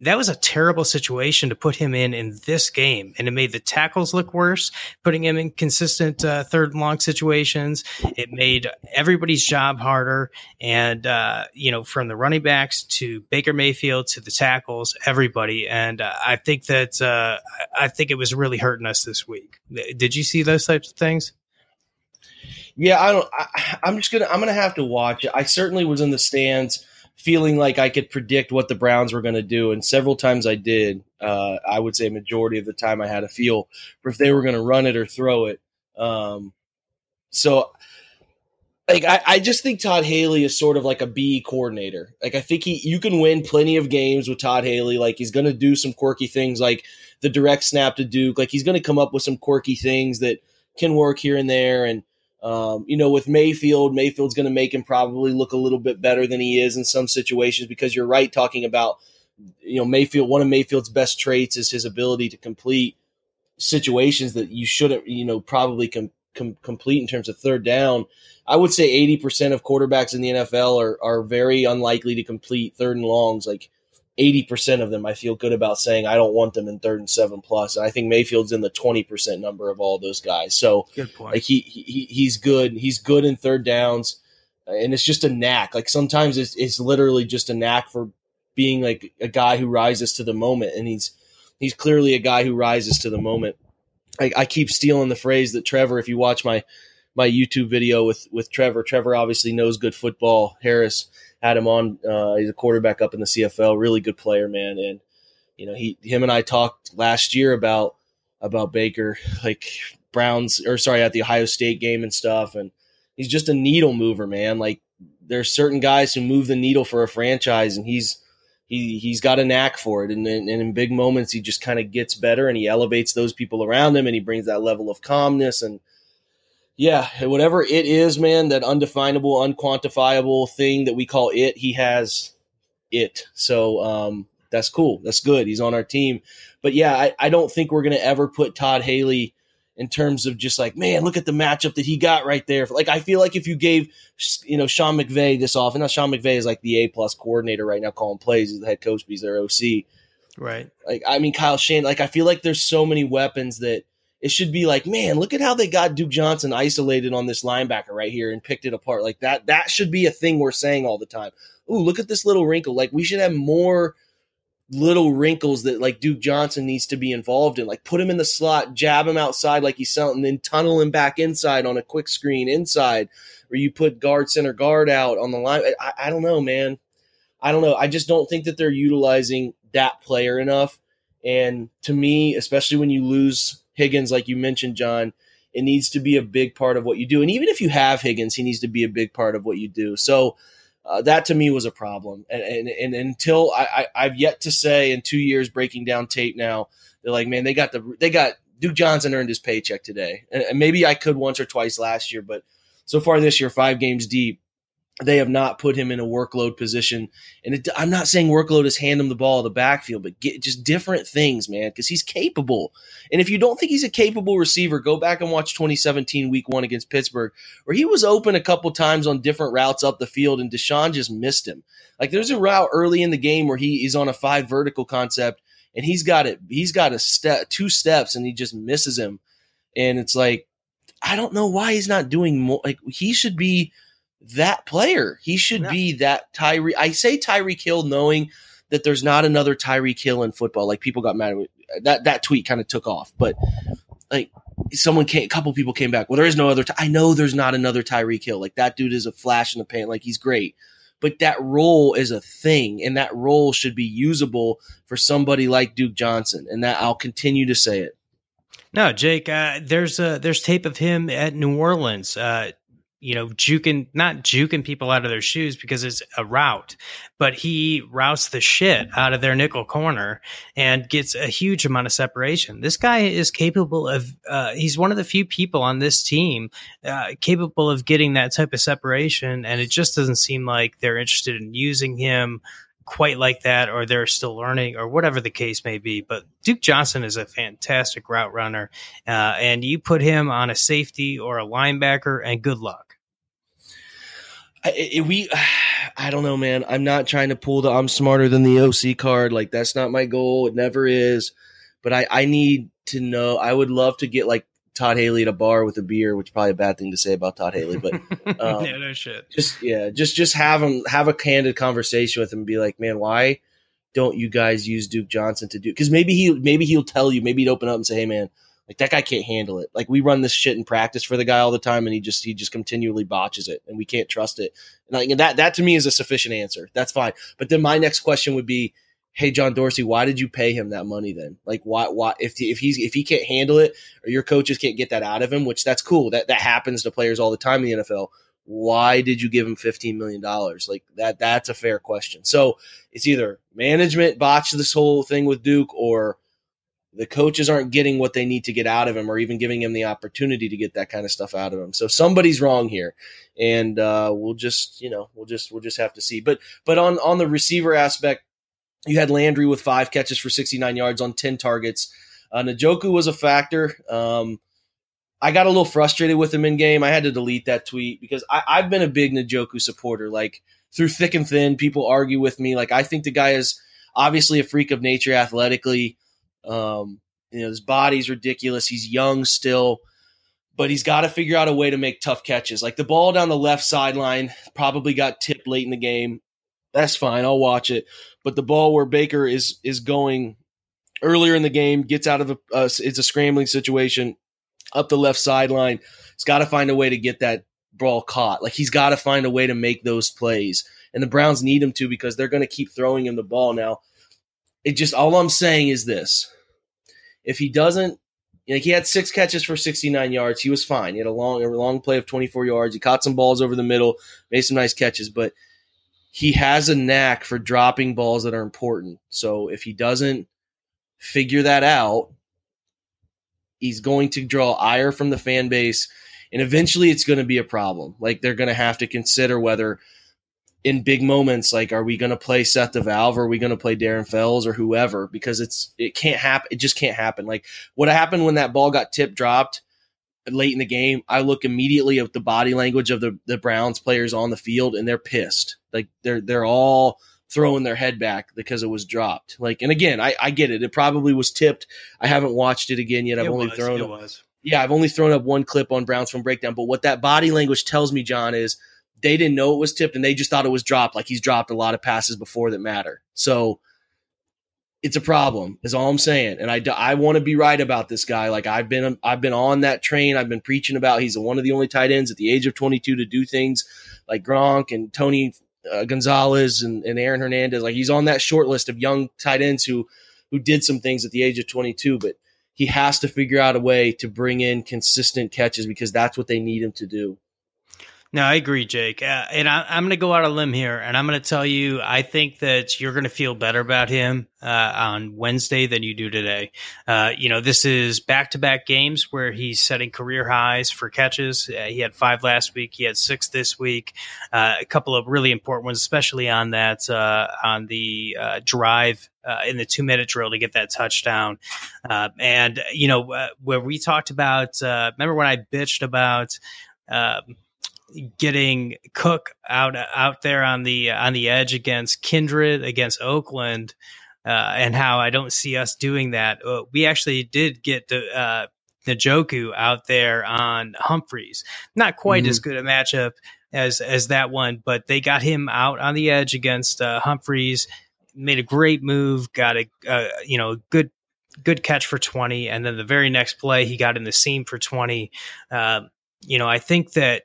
that was a terrible situation to put him in in this game, and it made the tackles look worse. Putting him in consistent uh, third and long situations, it made everybody's job harder. And uh, you know, from the running backs to Baker Mayfield to the tackles, everybody. And uh, I think that uh, I think it was really hurting us this week. Did you see those types of things? Yeah, I don't. I, I'm just gonna. I'm gonna have to watch it. I certainly was in the stands feeling like I could predict what the Browns were going to do, and several times I did. Uh, I would say majority of the time I had a feel for if they were going to run it or throw it. Um, so like I, I just think Todd Haley is sort of like a B coordinator. Like I think he you can win plenty of games with Todd Haley. Like he's gonna do some quirky things like the direct snap to Duke. Like he's gonna come up with some quirky things that can work here and there. And um, you know, with Mayfield, Mayfield's gonna make him probably look a little bit better than he is in some situations because you're right talking about you know Mayfield. One of Mayfield's best traits is his ability to complete situations that you shouldn't you know probably com- com- complete in terms of third down. I would say 80% of quarterbacks in the NFL are, are very unlikely to complete third and longs. Like 80% of them, I feel good about saying I don't want them in third and seven plus. And I think Mayfield's in the 20% number of all those guys. So Good point. like he, he he's good. He's good in third downs. And it's just a knack. Like sometimes it's, it's literally just a knack for being like a guy who rises to the moment. And he's, he's clearly a guy who rises to the moment. I, I keep stealing the phrase that Trevor, if you watch my my YouTube video with with Trevor, Trevor obviously knows good football. Harris had him on. Uh, he's a quarterback up in the CFL, really good player, man. And you know, he him and I talked last year about about Baker, like Browns or sorry, at the Ohio State game and stuff. And he's just a needle mover, man. Like there's certain guys who move the needle for a franchise, and he's he he's got a knack for it. And, and in big moments, he just kind of gets better, and he elevates those people around him, and he brings that level of calmness and yeah, whatever it is, man, that undefinable, unquantifiable thing that we call it, he has it. So um, that's cool. That's good. He's on our team. But yeah, I, I don't think we're going to ever put Todd Haley in terms of just like, man, look at the matchup that he got right there. Like, I feel like if you gave, you know, Sean McVay this off, and now Sean McVay is like the A plus coordinator right now calling plays. He's the head coach, but he's their OC. Right. Like, I mean, Kyle Shane, like, I feel like there's so many weapons that it should be like, man, look at how they got Duke Johnson isolated on this linebacker right here and picked it apart. Like that, that should be a thing we're saying all the time. Ooh, look at this little wrinkle. Like we should have more little wrinkles that like Duke Johnson needs to be involved in. Like put him in the slot, jab him outside like he's something, then tunnel him back inside on a quick screen inside, where you put guard center guard out on the line. I, I don't know, man. I don't know. I just don't think that they're utilizing that player enough. And to me, especially when you lose Higgins, like you mentioned, John, it needs to be a big part of what you do. And even if you have Higgins, he needs to be a big part of what you do. So uh, that to me was a problem. And, and, and until I, I, have yet to say in two years breaking down tape now, they're like, man, they got the they got Duke Johnson earned his paycheck today. And, and maybe I could once or twice last year, but so far this year, five games deep, they have not put him in a workload position. And it, I'm not saying workload is hand him the ball in the backfield, but get just different things, man, because he's capable. And if you don't think he's a capable receiver, go back and watch 2017 week one against Pittsburgh, where he was open a couple times on different routes up the field, and DeShone just missed him. Like there's a route early in the game where he is on a five vertical concept, and he's got it. He's got a step, two steps, and he just misses him. And it's like, I don't know why he's not doing more. Like he should be that player. He should yeah. be that Tyree. I say Tyreek Hill knowing that there's not another Tyreek Hill in football. Like people got mad at that. That tweet kind of took off, but like someone came, a couple people came back. Well, there is no other. I know there's not another Tyreek Hill. Like that dude is a flash in the pan. Like he's great. But that role is a thing, and that role should be usable for somebody like Duke Johnson. And that I'll continue to say it. No, Jake. Uh, there's a there's tape of him at New Orleans. Uh, you know, juking, not juking people out of their shoes because it's a route, but he routes the shit out of their nickel corner and gets a huge amount of separation. This guy is capable of, uh, he's one of the few people on this team uh, capable of getting that type of separation. And it just doesn't seem like they're interested in using him quite like that or they're still learning or whatever the case may be. But Duke Johnson is a fantastic route runner. Uh, and you put him on a safety or a linebacker and good luck. I, we, [sighs] I don't know, man. I'm not trying to pull the I'm smarter than the OC card. Like that's not my goal. It never is. But I, I need to know. I would love to get like Todd Haley at a bar with a beer, which is probably a bad thing to say about Todd Haley, but [laughs] um, yeah, no shit. Just yeah, just just have him have a candid conversation with him and be like, man, why don't you guys use Duke Johnson to do? Because maybe he maybe he'll tell you, maybe he'd open up and say, hey, man, like that guy can't handle it. Like we run this shit in practice for the guy all the time, and he just he just continually botches it, and we can't trust it. And like that that to me is a sufficient answer. That's fine. But then my next question would be, hey John Dorsey, why did you pay him that money then? Like why why if if he's if he can't handle it or your coaches can't get that out of him, which that's cool. That that happens to players all the time in the NFL. why did you give him $15 million? Like that, that's a fair question. So it's either management botched this whole thing with Duke or the coaches aren't getting what they need to get out of him or even giving him the opportunity to get that kind of stuff out of him. So somebody's wrong here. And, uh, we'll just, you know, we'll just, we'll just have to see. But, but on, on the receiver aspect, you had Landry with five catches for 69 yards on 10 targets. Uh, Njoku was a factor. Um, I got a little frustrated with him in game. I had to delete that tweet because I, I've been a big Njoku supporter. Like through thick and thin, people argue with me. Like I think the guy is obviously a freak of nature athletically. Um, you know, his body's ridiculous. He's young still, but he's got to figure out a way to make tough catches. Like the ball down the left sideline probably got tipped late in the game. That's fine. I'll watch it. But the ball where Baker is is going earlier in the game gets out of a uh, it's a scrambling situation up the left sideline. He's got to find a way to get that ball caught. Like he's got to find a way to make those plays. And the Browns need him to because they're going to keep throwing him the ball now. It just all I'm saying is this. If he doesn't like he had six catches for 69 yards, he was fine. He had a long a long play of 24 yards. He caught some balls over the middle, made some nice catches, but he has a knack for dropping balls that are important. So if he doesn't figure that out, he's going to draw ire from the fan base and eventually it's going to be a problem like they're going to have to consider whether in big moments like are we going to play Seth DeValve or are we going to play Darren Fells or whoever because it's it can't happen it just can't happen like what happened when that ball got tip dropped late in the game I look immediately at the body language of the the Browns players on the field and they're pissed like they're they're all throwing their head back because it was dropped. Like, and again, I, I get it. It probably was tipped. I haven't watched it again yet. I've It only was, thrown it was. yeah, I've only thrown up one clip on Browns from breakdown. But what that body language tells me, John, is they didn't know it was tipped and they just thought it was dropped. Like he's dropped a lot of passes before that matter. So it's a problem is all I'm saying. And I, I want to be right about this guy. Like I've been, I've been on that train. I've been preaching about he's one of the only tight ends at the age of 22 to do things like Gronk and Tony uh, Gonzalez and, and Aaron Hernandez. Like he's on that short list of young tight ends who who did some things at the age of 22, but he has to figure out a way to bring in consistent catches because that's what they need him to do. No, I agree, Jake. Uh, and I, I'm going to go out on a limb here, and I'm going to tell you, I think that you're going to feel better about him uh, on Wednesday than you do today. Uh, you know, this is back to back games where he's setting career highs for catches. Uh, he had five last week. He had six this week. Uh, a couple of really important ones, especially on that uh, on the drive uh, in the two minute drill to get that touchdown. Uh, and you know, uh, where we talked about, remember when I bitched about. Um, getting Cook out out there on the on the edge against Kindred against Oakland, uh, and how I don't see us doing that. Uh, we actually did get the uh, Njoku out there on Humphreys. Not quite Mhm. as good a matchup as as that one, but they got him out on the edge against uh, Humphreys. Made a great move. Got a uh, you know good good catch for twenty, and then the very next play he got in the seam for twenty. Um, you know, I think that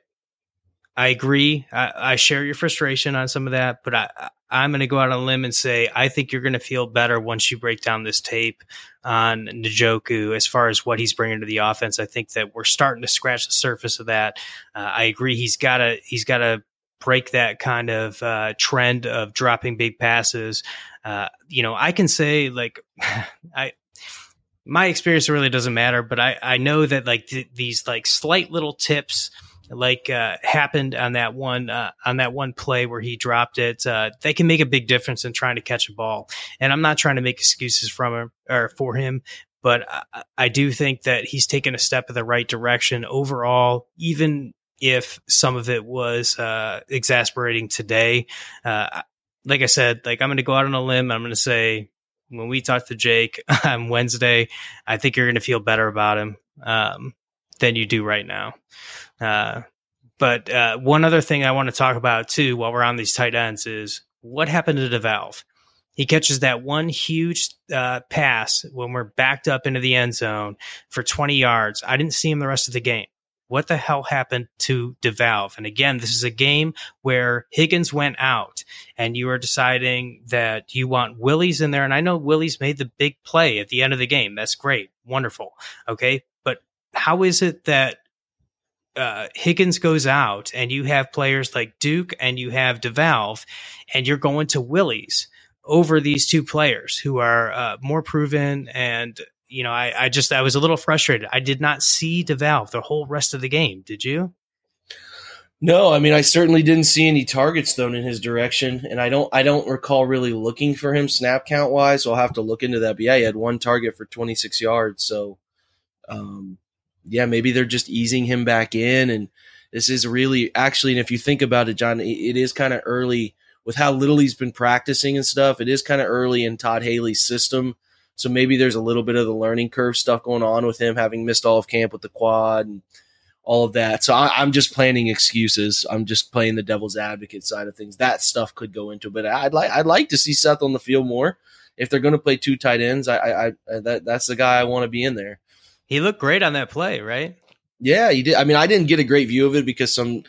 I agree. I, I share your frustration on some of that, but I, I'm going to go out on a limb and say I think you're going to feel better once you break down this tape on Njoku as far as what he's bringing to the offense. I think that we're starting to scratch the surface of that. Uh, I agree. He's got to he's got to break that kind of uh, trend of dropping big passes. Uh, you know, I can say like [laughs] I my experience really doesn't matter, but I, I know that like th- these like slight little tips like uh, happened on that one uh, on that one play where he dropped it, uh, they can make a big difference in trying to catch a ball. And I'm not trying to make excuses from him or for him, but I, I do think that he's taken a step in the right direction overall, even if some of it was uh, exasperating today. Uh, like I said, like I'm going to go out on a limb. I'm going to say when we talk to Jake [laughs] on Wednesday, I think you're going to feel better about him um, than you do right now. Uh, but uh, one other thing I want to talk about too, while we're on these tight ends, is what happened to DeValve. He catches that one huge uh, pass when we're backed up into the end zone for 20 yards. I didn't see him the rest of the game. What the hell happened to DeValve? And again, this is a game where Higgins went out and you are deciding that you want Willies in there. And I know Willies made the big play at the end of the game. That's great. Wonderful. Okay. But how is it that uh, Higgins goes out and you have players like Duke and you have DeValve and you're going to Willies over these two players who are uh, more proven and you know I, I just I was a little frustrated. I did not see DeValve the whole rest of the game. Did you? No, I mean I certainly didn't see any targets thrown in his direction, and I don't I don't recall really looking for him snap count wise. So I'll have to look into that. But yeah, he had one target for 26 yards. So, um, yeah, maybe they're just easing him back in, and this is really actually. And if you think about it, John, it is kind of early with how little he's been practicing and stuff. It is kind of early in Todd Haley's system. So maybe there's a little bit of the learning curve stuff going on with him having missed all of camp with the quad and all of that. So I, am just planning excuses. I'm just playing the devil's advocate side of things. That stuff could go into, but I'd like I'd like to see Seth on the field more. If they're going to play two tight ends, I, I, I that that's the guy I want to be in there. He looked great on that play, right? Yeah, he did. I mean, I didn't get a great view of it because some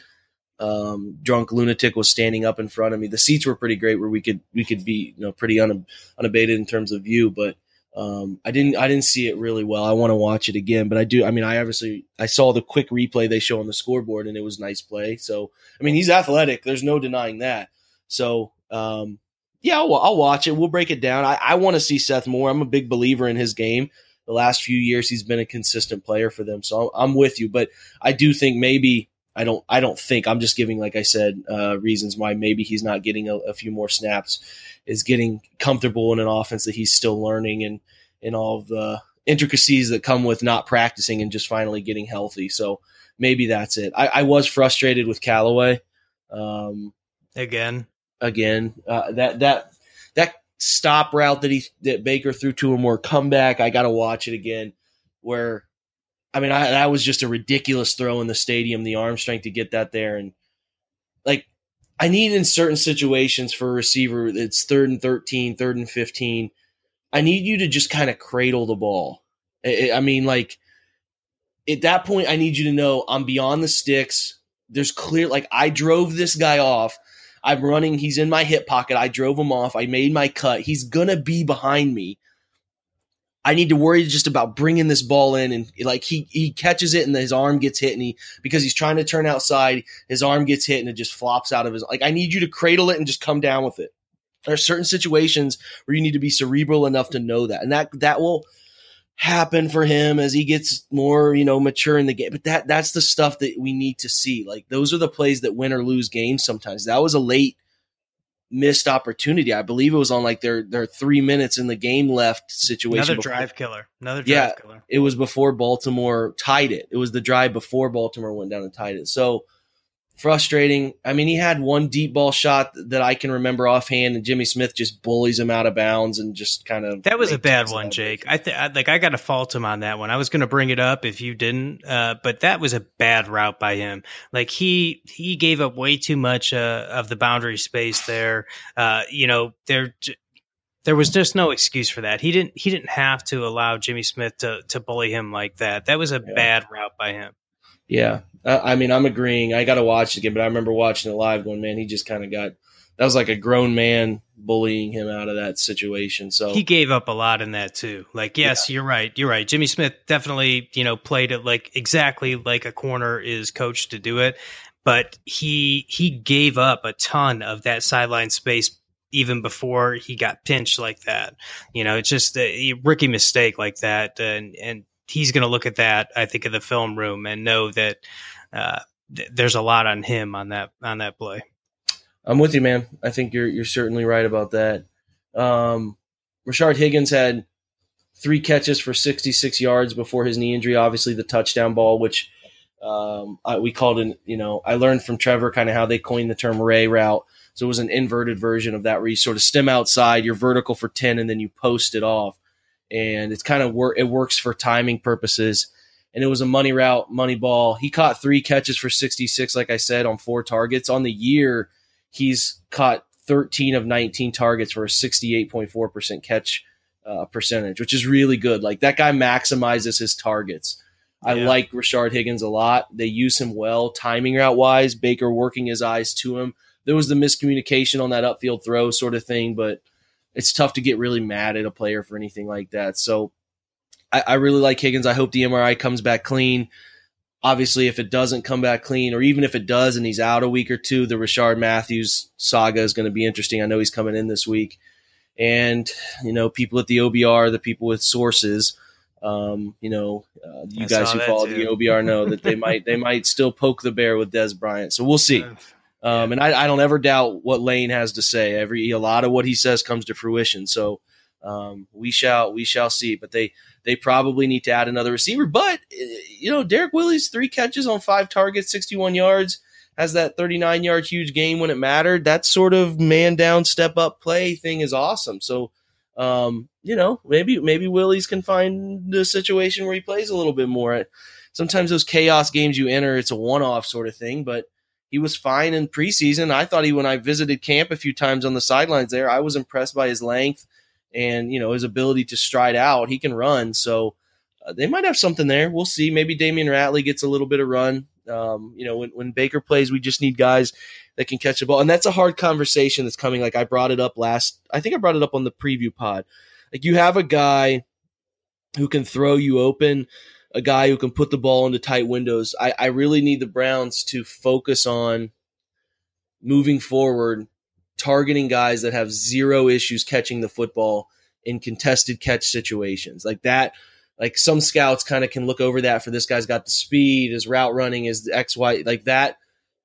um, drunk lunatic was standing up in front of me. The seats were pretty great where we could we could be you know pretty unabated in terms of view, but um, I didn't I didn't see it really well. I want to watch it again, but I do. I mean, I obviously I saw the quick replay they show on the scoreboard, and it was nice play. So I mean, he's athletic. There's no denying that. So um, yeah, I'll, I'll, watch it. We'll break it down. I, I want to see Seth more. I'm a big believer in his game. The last few years, he's been a consistent player for them. So I'm, I'm with you, but I do think maybe I don't. I don't think I'm just giving, like I said, uh, reasons why maybe he's not getting a, a few more snaps is getting comfortable in an offense that he's still learning and and all the intricacies that come with not practicing and just finally getting healthy. So maybe that's it. I, I was frustrated with Callaway. Um, again, again, uh, that that that stop route that he that Baker threw to him or comeback. I got to watch it again. Where, I mean, I, that was just a ridiculous throw in the stadium. The arm strength to get that there, and like I need in certain situations for a receiver, it's third and 13, third and 15. I need you to just kind of cradle the ball. I, I mean, like at that point, I need you to know I'm beyond the sticks. There's clear, like I drove this guy off. I'm running. He's in my hip pocket. I drove him off. I made my cut. He's going to be behind me. I need to worry just about bringing this ball in and like he he catches it and his arm gets hit and he because he's trying to turn outside, his arm gets hit and it just flops out of his like I need you to cradle it and just come down with it. There are certain situations where you need to be cerebral enough to know that. And that that will happen for him as he gets more, you know, mature in the game. But that that's the stuff that we need to see. Like those are the plays that win or lose games sometimes. That was a late missed opportunity. I believe it was on like their their three minutes in the game left situation. Another before. drive killer. Another drive yeah, killer. It was before Baltimore tied it. It was the drive before Baltimore went down and tied it. So frustrating. I mean, he had one deep ball shot that I can remember offhand, and Jimmy Smith just bullies him out of bounds and just kind of. That was a bad one, Jake. I th- like I got to fault him on that one. I was going to bring it up if you didn't, uh, but that was a bad route by him. Like he he gave up way too much uh, of the boundary space there. Uh, you know, there. There was just no excuse for that. He didn't. He didn't have to allow Jimmy Smith to to bully him like that. That was a yeah. bad route by him. Yeah, Uh, I mean, I'm agreeing. I got to watch it again, but I remember watching it live. Going, man, he just kind of got that was like a grown man bullying him out of that situation. So he gave up a lot in that too. Like, yes, yeah. you're right. You're right. Jimmy Smith definitely, you know, played it like exactly like a corner is coached to do it. But he he gave up a ton of that sideline space even before he got pinched like that. You know, it's just a rookie mistake like that, and and he's going to look at that, I think, in the film room and know that uh, th- there's a lot on him on that on that play. I'm with you, man. I think you're you're certainly right about that. Um, Rashard Higgins had three catches for 66 yards before his knee injury. Obviously, the touchdown ball, which um, I, we called an You know, I learned from Trevor kind of how they coined the term Ray route. So it was an inverted version of that, where you sort of stem outside, you're vertical for 10, and then you post it off and it's kind of work. It works for timing purposes. And it was a money route, money ball. He caught three catches for 66, like I said, on four targets. On the year, he's caught 13 of 19 targets for a 68.4% catch uh, percentage, which is really good. Like that guy maximizes his targets. Yeah. I like Rashard Higgins a lot. They use him well, timing route wise. Baker working his eyes to him. There was the miscommunication on that upfield throw sort of thing, but it's tough to get really mad at a player for anything like that. So I, I really like Higgins. I hope the MRI comes back clean. obviously, if it doesn't come back clean, or even if it does and he's out a week or two, the Rishard Matthews saga is going to be interesting. I know he's coming in this week, and you know, people at the OBR, the people with sources. Um, you know, uh, you I guys who follow too. the OBR know that they [laughs] might they might still poke the bear with Dez Bryant. So we'll see. Um, and I, I, don't ever doubt what Lane has to say. Every a lot of what he says comes to fruition. So um, we shall we shall see. But they they probably need to add another receiver. But eh, you know, Derrick Willies three catches on five targets, sixty one yards, has that thirty nine yard huge game when it mattered. That sort of man down, step up play thing is awesome. So. Um, you know, maybe maybe Willie's can find a situation where he plays a little bit more. Sometimes those chaos games you enter, it's a one off sort of thing, but he was fine in preseason. I thought he, when I visited camp a few times on the sidelines there, I was impressed by his length and you know his ability to stride out. He can run, so uh, they might have something there. We'll see. Maybe Damion Ratley gets a little bit of run. Um, you know, when, when Baker plays, we just need guys that can catch the ball, and that's a hard conversation that's coming. Like I brought it up last. I think I brought it up on the preview pod. Like you have a guy who can throw you open a guy who can put the ball into tight windows. I, I really need the Browns to focus on moving forward, targeting guys that have zero issues catching the football in contested catch situations. Like that, like some scouts kind of can look over that for this guy's got the speed, his route running is X, Y, like that.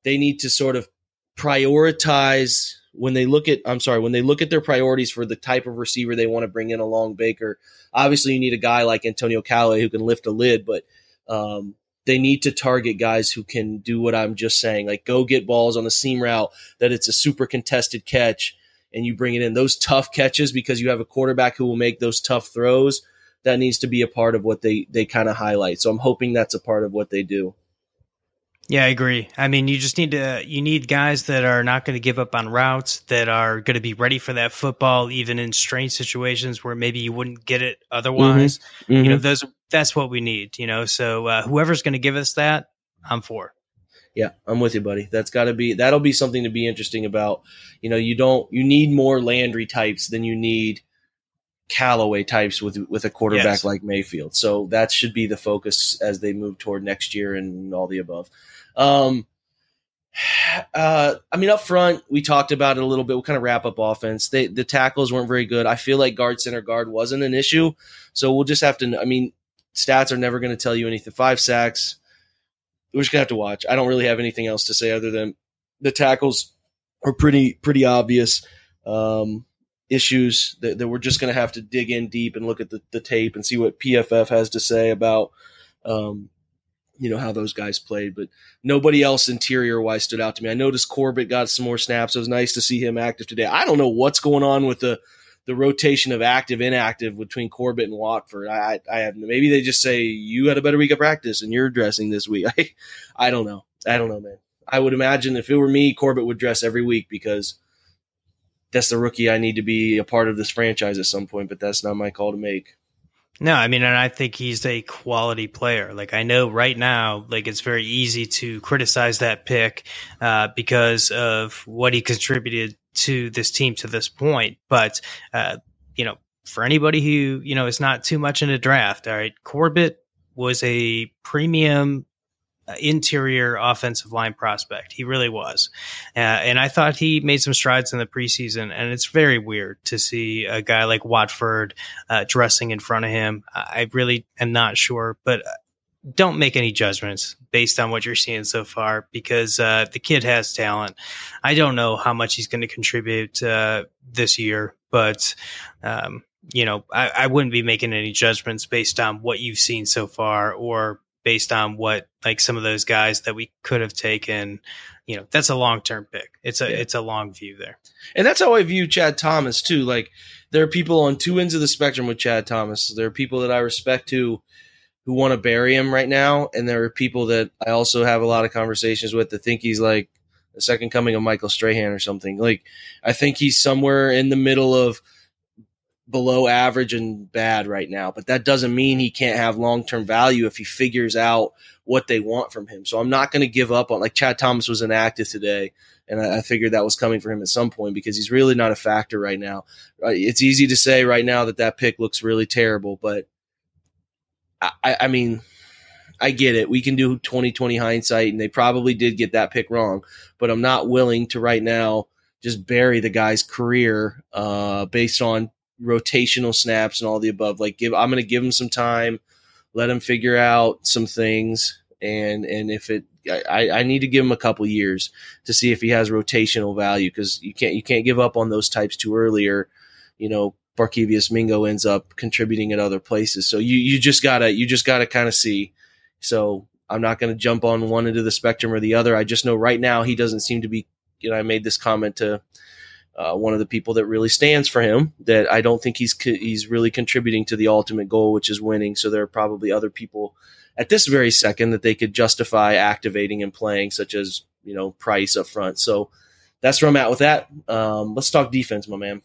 They need to sort of prioritize when they look at I'm sorry, when they look at their priorities for the type of receiver they want to bring in along Baker, obviously you need a guy like Antonio Callaway who can lift a lid, but um, they need to target guys who can do what I'm just saying, like go get balls on the seam route that it's a super contested catch and you bring it in. Those tough catches because you have a quarterback who will make those tough throws. That needs to be a part of what they they kind of highlight. So I'm hoping that's a part of what they do. Yeah, I agree. I mean, you just need to you need guys that are not going to give up on routes, that are going to be ready for that football, even in strange situations where maybe you wouldn't get it otherwise. Mm-hmm. Mm-hmm. You know, those that's what we need. You know, so uh, whoever's going to give us that, I'm for. Yeah, I'm with you, buddy. That's got to be that'll be something to be interesting about. You know, you don't you need more Landry types than you need Callaway types with with a quarterback yes. like Mayfield. So that should be the focus as they move toward next year and all the above. Um, [sighs] uh, I mean, up front, we talked about it a little bit. We'll kind of wrap up offense. They, the tackles weren't very good. I feel like guard center guard wasn't an issue. So we'll just have to, I mean, stats are never going to tell you anything. Five sacks. We're just going to have to watch. I don't really have anything else to say other than the tackles are pretty, pretty obvious. Um, issues that, that we're just going to have to dig in deep and look at the, the tape and see what PFF has to say about um, you know how those guys played, but nobody else interior wise stood out to me. I noticed Corbett got some more snaps. It was nice to see him active today. I don't know what's going on with the the rotation of active inactive between Corbett and Watford. I I have maybe they just say you had a better week of practice and you're dressing this week. [laughs] I I don't know. I don't know, man. I would imagine if it were me, Corbett would dress every week because that's the rookie I need to be a part of this franchise at some point. But that's not my call to make. No, I mean, and I think he's a quality player. Like I know right now, like it's very easy to criticize that pick uh, because of what he contributed to this team to this point. But uh, you know, for anybody who you know is not too much in a draft, all right, Corbett was a premium uh, interior offensive line prospect. He really was. Uh, and I thought he made some strides in the preseason. And it's very weird to see a guy like Watford uh, dressing in front of him. I really am not sure, but don't make any judgments based on what you're seeing so far because uh, the kid has talent. I don't know how much he's going to contribute uh, this year, but. Um, you know, I, I, wouldn't be making any judgments based on what you've seen so far or based on what like some of those guys that we could have taken. You know, that's a long term pick. It's a yeah. it's a long view there. And that's how I view Chad Thomas too. Like there are people on two ends of the spectrum with Chad Thomas. There are people that I respect who who want to bury him right now, and there are people that I also have a lot of conversations with that think he's like the second coming of Michael Strahan or something. Like I think he's somewhere in the middle of below average and bad right now, but that doesn't mean he can't have long term value if he figures out what they want from him. So I'm not going to give up on like Chad Thomas was inactive today, and I, I, figured that was coming for him at some point because he's really not a factor right now. Uh, it's easy to say right now that that pick looks really terrible, but I, I mean, I get it. We can do 2020 hindsight, and they probably did get that pick wrong. But I'm not willing to right now just bury the guy's career uh, based on rotational snaps and all the above. Like, give I'm going to give him some time, let him figure out some things, and and if it, I, I need to give him a couple years to see if he has rotational value because you can't you can't give up on those types too early you know, Barkevious Mingo ends up contributing at other places. So you you just gotta you just gotta kind of see. So I'm not to jump on one end of the spectrum or the other. I just know right now he doesn't seem to be. You know, I made this comment to uh, one of the people that really stands for him. That I don't think he's he's really contributing to the ultimate goal, which is winning. So there are probably other people at this very second that they could justify activating and playing, such as you know Price up front. So that's where I'm at with that. Um, let's talk defense, my man.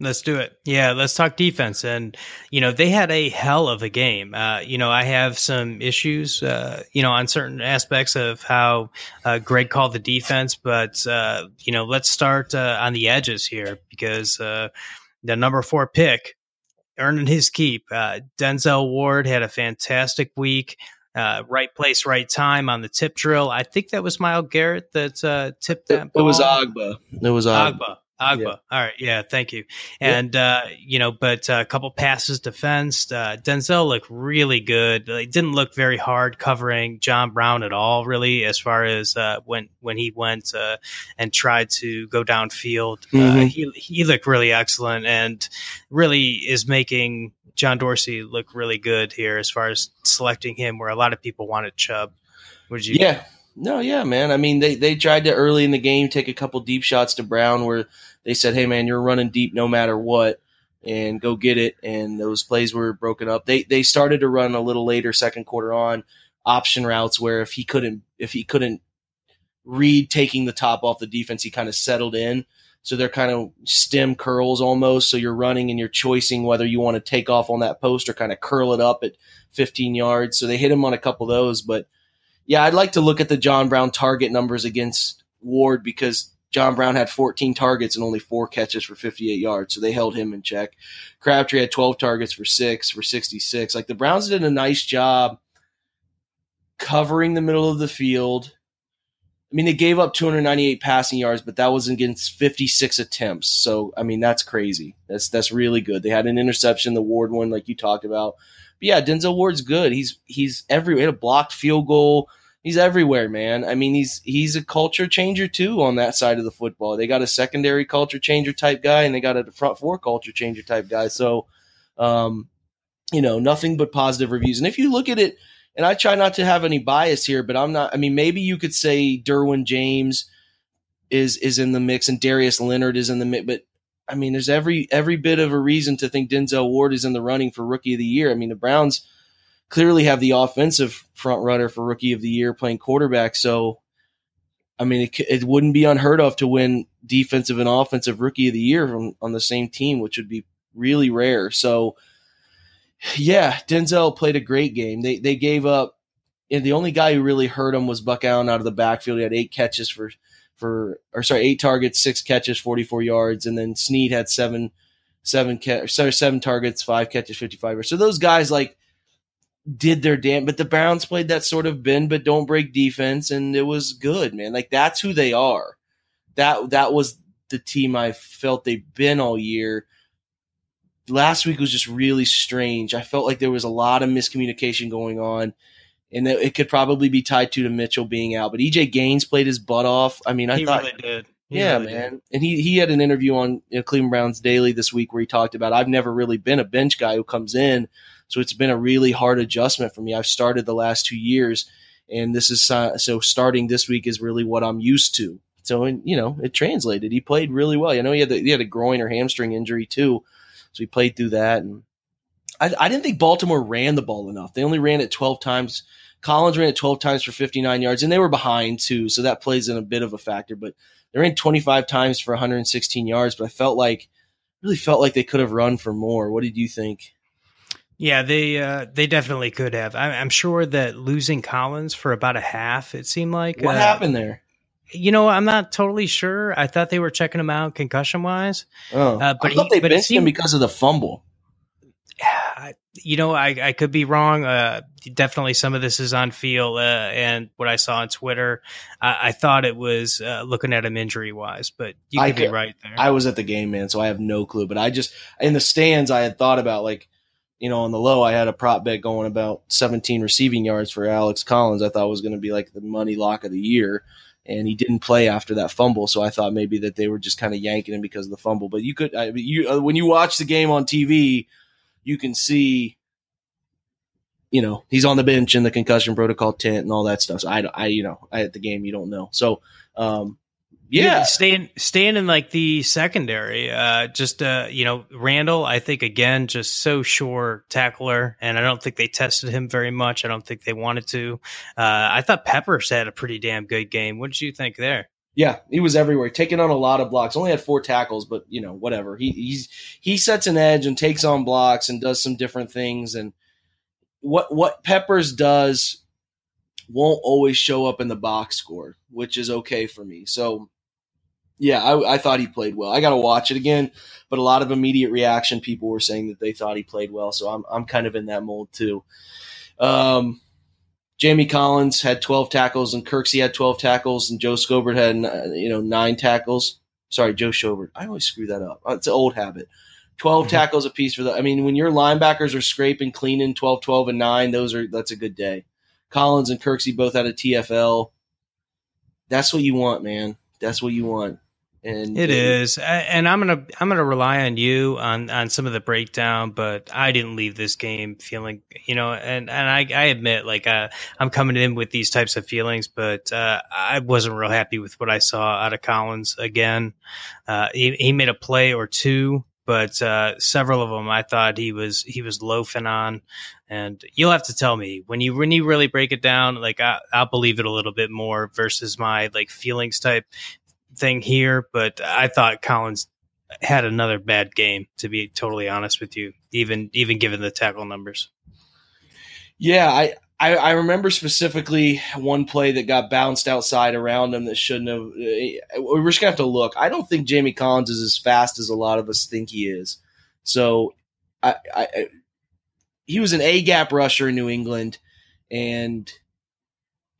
Let's do it. Yeah, let's talk defense. And, you know, they had a hell of a game. Uh, you know, I have some issues, uh, you know, on certain aspects of how uh, Greg called the defense. But, uh, you know, let's start uh, on the edges here because uh, the number four pick, earning his keep, Denzel Ward had a fantastic week. right place, right time on the tip drill. I think that was Myles Garrett that tipped that. It, it was Ogbah. It was Agba. Ogbah. Ogbah. Yeah. All right. Yeah. Thank you. And, uh, you know, but uh, a couple passes defensed. Uh, Denzel looked really good. It didn't look very hard covering John Brown at all, really, as far as uh, when when he went uh, and tried to go downfield. Uh, mm-hmm. he, he looked really excellent and really is making John Dorsey look really good here as far as selecting him, where a lot of people wanted Chubb. Would you? Yeah. No, yeah, man. I mean, they, they tried to early in the game take a couple deep shots to Brown where they said, "Hey, man, you're running deep no matter what, and go get it." And those plays were broken up. They they started to run a little later, second quarter on option routes where if he couldn't if he couldn't read taking the top off the defense, he kind of settled in. So they're kind of stem curls almost. So you're running and you're choosing whether you want to take off on that post or kind of curl it up at 15 yards. So they hit him on a couple of those, but yeah, I'd like to look at the John Brown target numbers against Ward because John Brown had 14 targets and only four catches for 58 yards, so they held him in check. Crabtree had 12 targets for six for 66. Like the Browns did a nice job covering the middle of the field. I mean, they gave up 298 passing yards, but that was against 56 attempts. So, I mean, that's crazy. That's that's really good. They had an interception, the Ward one, like you talked about. But yeah, Denzel Ward's good. He's he's everywhere. He had a blocked field goal. He's everywhere, man. I mean, he's he's a culture changer too on that side of the football. They got a secondary culture changer type guy, and they got a front four culture changer type guy. So, um, you know, nothing but positive reviews. And if you look at it, and I try not to have any bias here, but I'm not. I mean, maybe you could say Derwin James is is in the mix and Darius Leonard is in the mix, but I mean, there's every every bit of a reason to think Denzel Ward is in the running for Rookie of the Year. I mean, the Browns clearly have the offensive front runner for Rookie of the Year playing quarterback. So, I mean, it, it wouldn't be unheard of to win defensive and offensive Rookie of the Year on the same team, which would be really rare. So, yeah, Denzel played a great game. They they gave up, and the only guy who really hurt him was Buck Allen out of the backfield. He had eight catches for for or sorry, eight targets, six catches, forty four yards, and then Snead had seven seven ca- sorry, seven targets, five catches, fifty five. So those guys like did their damn, but the Browns played that sort of bend but don't break defense, and it was good, man. Like that's who they are. That that was the team I felt they've been all year. Last week was just really strange. I felt like there was a lot of miscommunication going on and it could probably be tied to, to Mitchell being out. But EJ Gaines played his butt off. I mean, I he thought, really did. He yeah, really man. Did. And he he had an interview on you know, Cleveland Browns Daily this week where he talked about I've never really been a bench guy who comes in, so it's been a really hard adjustment for me. I've started the last two years, and this is uh, so starting this week is really what I'm used to. So and you know, it translated. He played really well. I know he had the, he had a groin or hamstring injury too, so he played through that. And I, I didn't think Baltimore ran the ball enough. They only ran it 12 times Collins ran it 12 times for 59 yards, and they were behind too, so that plays in a bit of a factor. But they ran 25 times for 116 yards, but I felt like, really felt like they could have run for more. What did you think? Yeah, they uh, they definitely could have. I, am sure that losing Collins for about a half, it seemed like. What uh, happened there? You know, I'm not totally sure. I thought they were checking him out concussion wise. Oh, uh, but I thought he, they benched seemed, him because of the fumble. You know, I, I could be wrong. Uh, definitely, some of this is on feel uh, and what I saw on Twitter. I, I thought it was uh, looking at him injury wise, but you could, I be right there. I was at the game, man, so I have no clue. But I just in the stands, I had thought about like, you know, on the low, I had a prop bet going about 17 receiving yards for Alex Collins. I thought was going to be like the money lock of the year, and he didn't play after that fumble. So I thought maybe that they were just kind of yanking him because of the fumble. But you could, I, you uh, when you watch the game on TV, you can see. You know he's on the bench in the concussion protocol tent and all that stuff. So I, I, you know, I at the game you don't know. So, um, yeah, staying staying in like the secondary. Uh, just uh, you know, Randall. I think again, just so sure tackler, and I don't think they tested him very much. I don't think they wanted to. Uh, I thought Peppers had a pretty damn good game. What did you think there? Yeah, he was everywhere, taking on a lot of blocks. Only had four tackles, but you know, whatever. He he's he sets an edge and takes on blocks and does some different things. And what what Peppers does won't always show up in the box score, which is okay for me. So yeah, I, I thought he played well. I got to watch it again, but a lot of immediate reaction people were saying that they thought he played well. So I'm I'm kind of in that mold too. Um, Jamie Collins had 12 tackles, and Kirksey had 12 tackles, and Joe Scobert had uh, you know nine tackles. Sorry, Joe Schobert. I always screw that up. It's an old habit. 12 Mhm. [laughs] tackles apiece for the. I mean, when your linebackers are scraping, cleaning 12, 12, and nine, those are that's a good day. Collins and Kirksey both had a TFL. That's what you want, man. That's what you want. And It is, and I'm gonna I'm gonna rely on you on on some of the breakdown. But I didn't leave this game feeling, you know, and and I, I admit, like uh, I'm coming in with these types of feelings, but uh, I wasn't real happy with what I saw out of Collins again. Uh, he, he made a play or two, but uh, several of them I thought he was he was loafing on. And you'll have to tell me when you when you really break it down. Like I, I'll believe it a little bit more versus my like feelings type thing here, but I thought Collins had another bad game. To be totally honest with you, even even given the tackle numbers. Yeah, I, I I remember specifically one play that got bounced outside around him that shouldn't have. uh, We're just gonna have to look. I don't think Jamie Collins is as fast as a lot of us think he is. So, I, I, I he was an A gap rusher in New England, and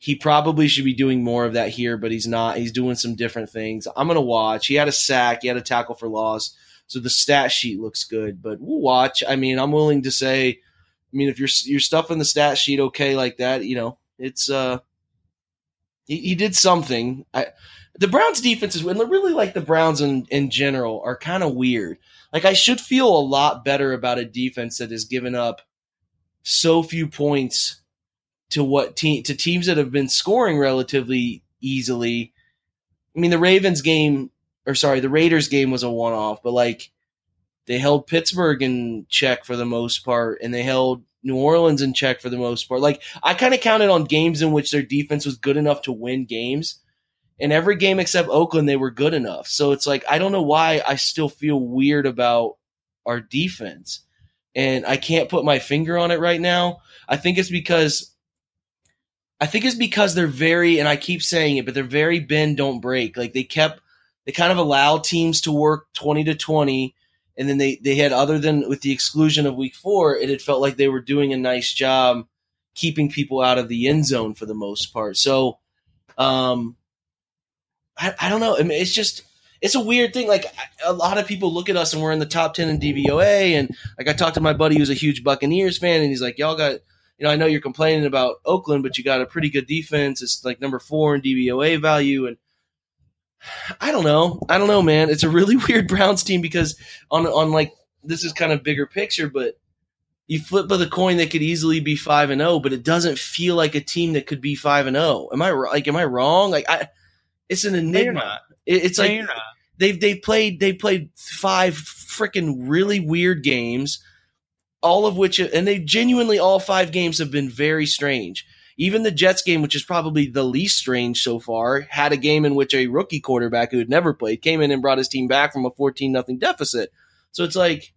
he probably should be doing more of that here, but he's not. He's doing some different things. I'm gonna watch. He had a sack. He had a tackle for loss. So the stat sheet looks good, but we'll watch. I mean, I'm willing to say. I mean, if you're you're stuffing the stat sheet okay like that, you know, it's uh, he, he did something. I, the Browns' defenses, and really like the Browns in in general, are kind of weird. Like I should feel a lot better about a defense that has given up so few points to what team to teams that have been scoring relatively easily. I mean, the Ravens game, or sorry, the Raiders game was a one off, but like they held Pittsburgh in check for the most part, and they held New Orleans in check for the most part. Like I kind of counted on games in which their defense was good enough to win games. And every game except Oakland, they were good enough. So it's like I don't know why I still feel weird about our defense. And I can't put my finger on it right now. I think it's because I think it's because they're very and I keep saying it, but they're very bend don't break. Like they kept they kind of allowed teams to work 20 to 20 and then they they had other than with the exclusion of week 4, it had felt like they were doing a nice job keeping people out of the end zone for the most part. So um I, I don't know. I mean, it's just it's a weird thing. Like a lot of people look at us and we're in the top ten in DVOA, and like I talked to my buddy who's a huge Buccaneers fan, and he's like, "Y'all got, you know, I know you're complaining about Oakland, but you got a pretty good defense. It's like number four in DVOA value." And I don't know, I don't know, man. It's a really [laughs] weird Browns team because on on like this is kind of bigger picture, but you flip of the coin, they could easily be five and zero, but it doesn't feel like a team that could be five and zero. Am I like, am I wrong? Like, I, it's an enigma. It- it's No, like they've they've played they played five freaking really weird games, all of which and they genuinely all five games have been very strange. Even the Jets game, which is probably the least strange so far, had a game in which a rookie quarterback who had never played came in and brought his team back from a fourteen nothing deficit. So it's like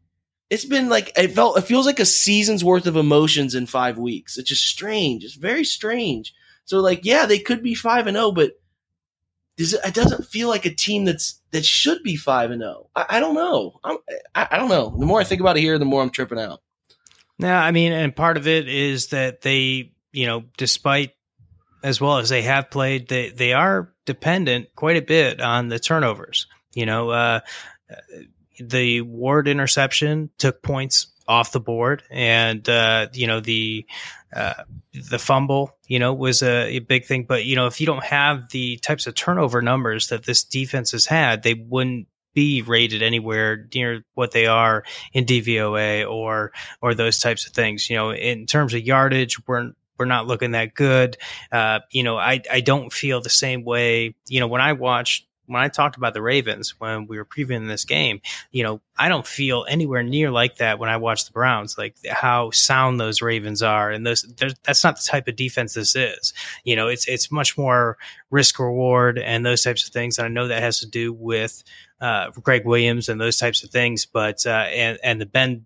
it's been like it felt it feels like a season's worth of emotions in five weeks. It's just strange. It's very strange. So like yeah, they could be five and zero, but does it, it doesn't feel like a team that's that should be five and zero. I, I don't know. I'm, I, I don't know. The more I think about it here, the more I'm tripping out. No, I mean, and part of it is that they, you know, despite as well as they have played, they they are dependent quite a bit on the turnovers. You know, uh, the Ward interception took points off the board, and uh, you know the uh, the fumble, you know, was a, a, big thing. But you know, if you don't have the types of turnover numbers that this defense has had, they wouldn't be rated anywhere near what they are in DVOA or or those types of things. You know, in terms of yardage, we're we're not looking that good. Uh, you know, I I don't feel the same way. You know, when I watched when I talked about the Ravens when we were previewing this game, you know, I don't feel anywhere near like that when I watch the Browns, like how sound those Ravens are, and those that's not the type of defense this is. You know, it's it's much more risk reward and those types of things. And I know that has to do with uh, Gregg Williams and those types of things, but uh, and and the Ben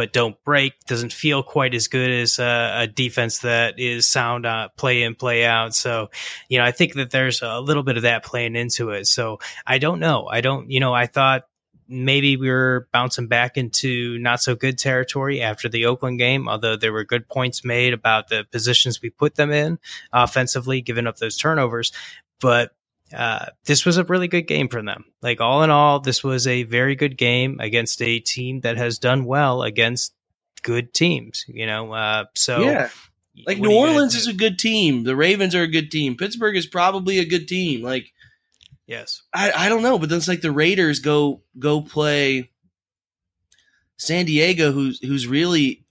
but don't break doesn't feel quite as good as a, a defense that is sound uh, play in play out. So you know i think that there's a little bit of that playing into it. So i don't know. I don't you know i thought maybe we were bouncing back into not so good territory after the Oakland game, although there were good points made about the positions we put them in offensively, giving up those turnovers. But uh, this was a really good game for them. Like all in all, this was a very good game against a team that has done well against good teams. You know, uh, so yeah, like New Orleans is a good team. The Ravens are a good team. Pittsburgh is probably a good team. Like, yes, I, I don't know, but then it's like the Raiders go go play San Diego, who's who's really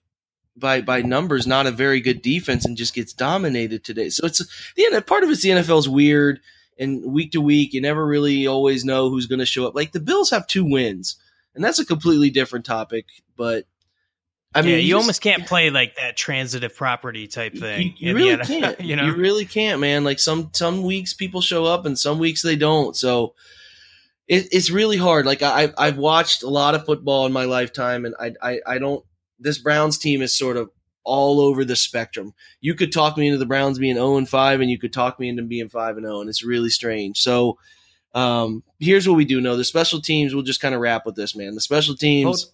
by by numbers not a very good defense and just gets dominated today. So it's the end. Part of it's the NFL's weird and week to week, you never really always know who's going to show up. Like the Bills have two wins, and that's a completely different topic. But I mean, yeah, you, you just, almost can't play like that transitive property type thing. You, you really [laughs] can't. you know, you really can't, man. Like some some weeks people show up, and some weeks they don't. So it, it's really hard. Like I I've watched a lot of football in my lifetime, and I I, I don't. This Browns team is sort of all over the spectrum. You could talk me into the Browns being 0 and 5, and you could talk me into being 5 and 0, and it's really strange. So um, here's what we do know: the special teams. We'll just kind of wrap with this, man. The special teams.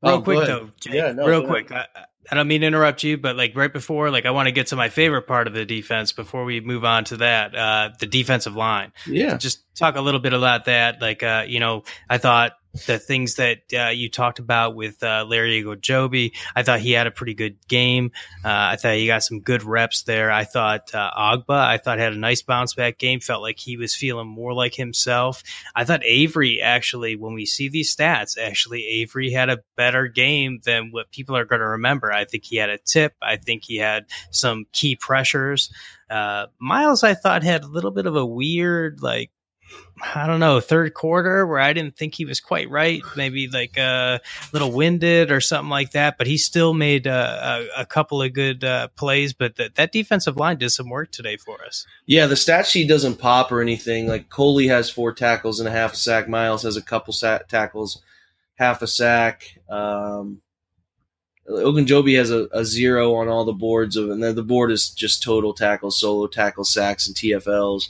Real oh, quick though, Jake, yeah, no, real quick. I, I don't mean to interrupt you, but like right before, like I want to get to my favorite part of the defense before we move on to that, uh, the defensive line. Yeah, just talk a little bit about that. Like, uh, you know, I thought the things that uh, you talked about with uh, Larry Ogunjobi. I thought he had a pretty good game. Uh, I thought he got some good reps there. I thought uh, I thought had a nice bounce back game. Felt like he was feeling more like himself. I thought Avery actually, when we see these stats, actually Avery had a better game than what people are going to remember. I think he had a tip. I think he had some key pressures. Uh, Myles, I thought had a little bit of a weird like I don't know, third quarter where I didn't think he was quite right, maybe like a little winded or something like that. But he still made a, a, a couple of good uh, plays. But th- that defensive line did some work today for us. Yeah, the stat sheet doesn't pop or anything. Like Coley has four tackles and a half a sack. Myles has a couple tackles, half a sack. Um, Ogunjobi has a, a, zero on all the boards of, and then the board is just total tackles, solo tackles, sacks, and TFLs.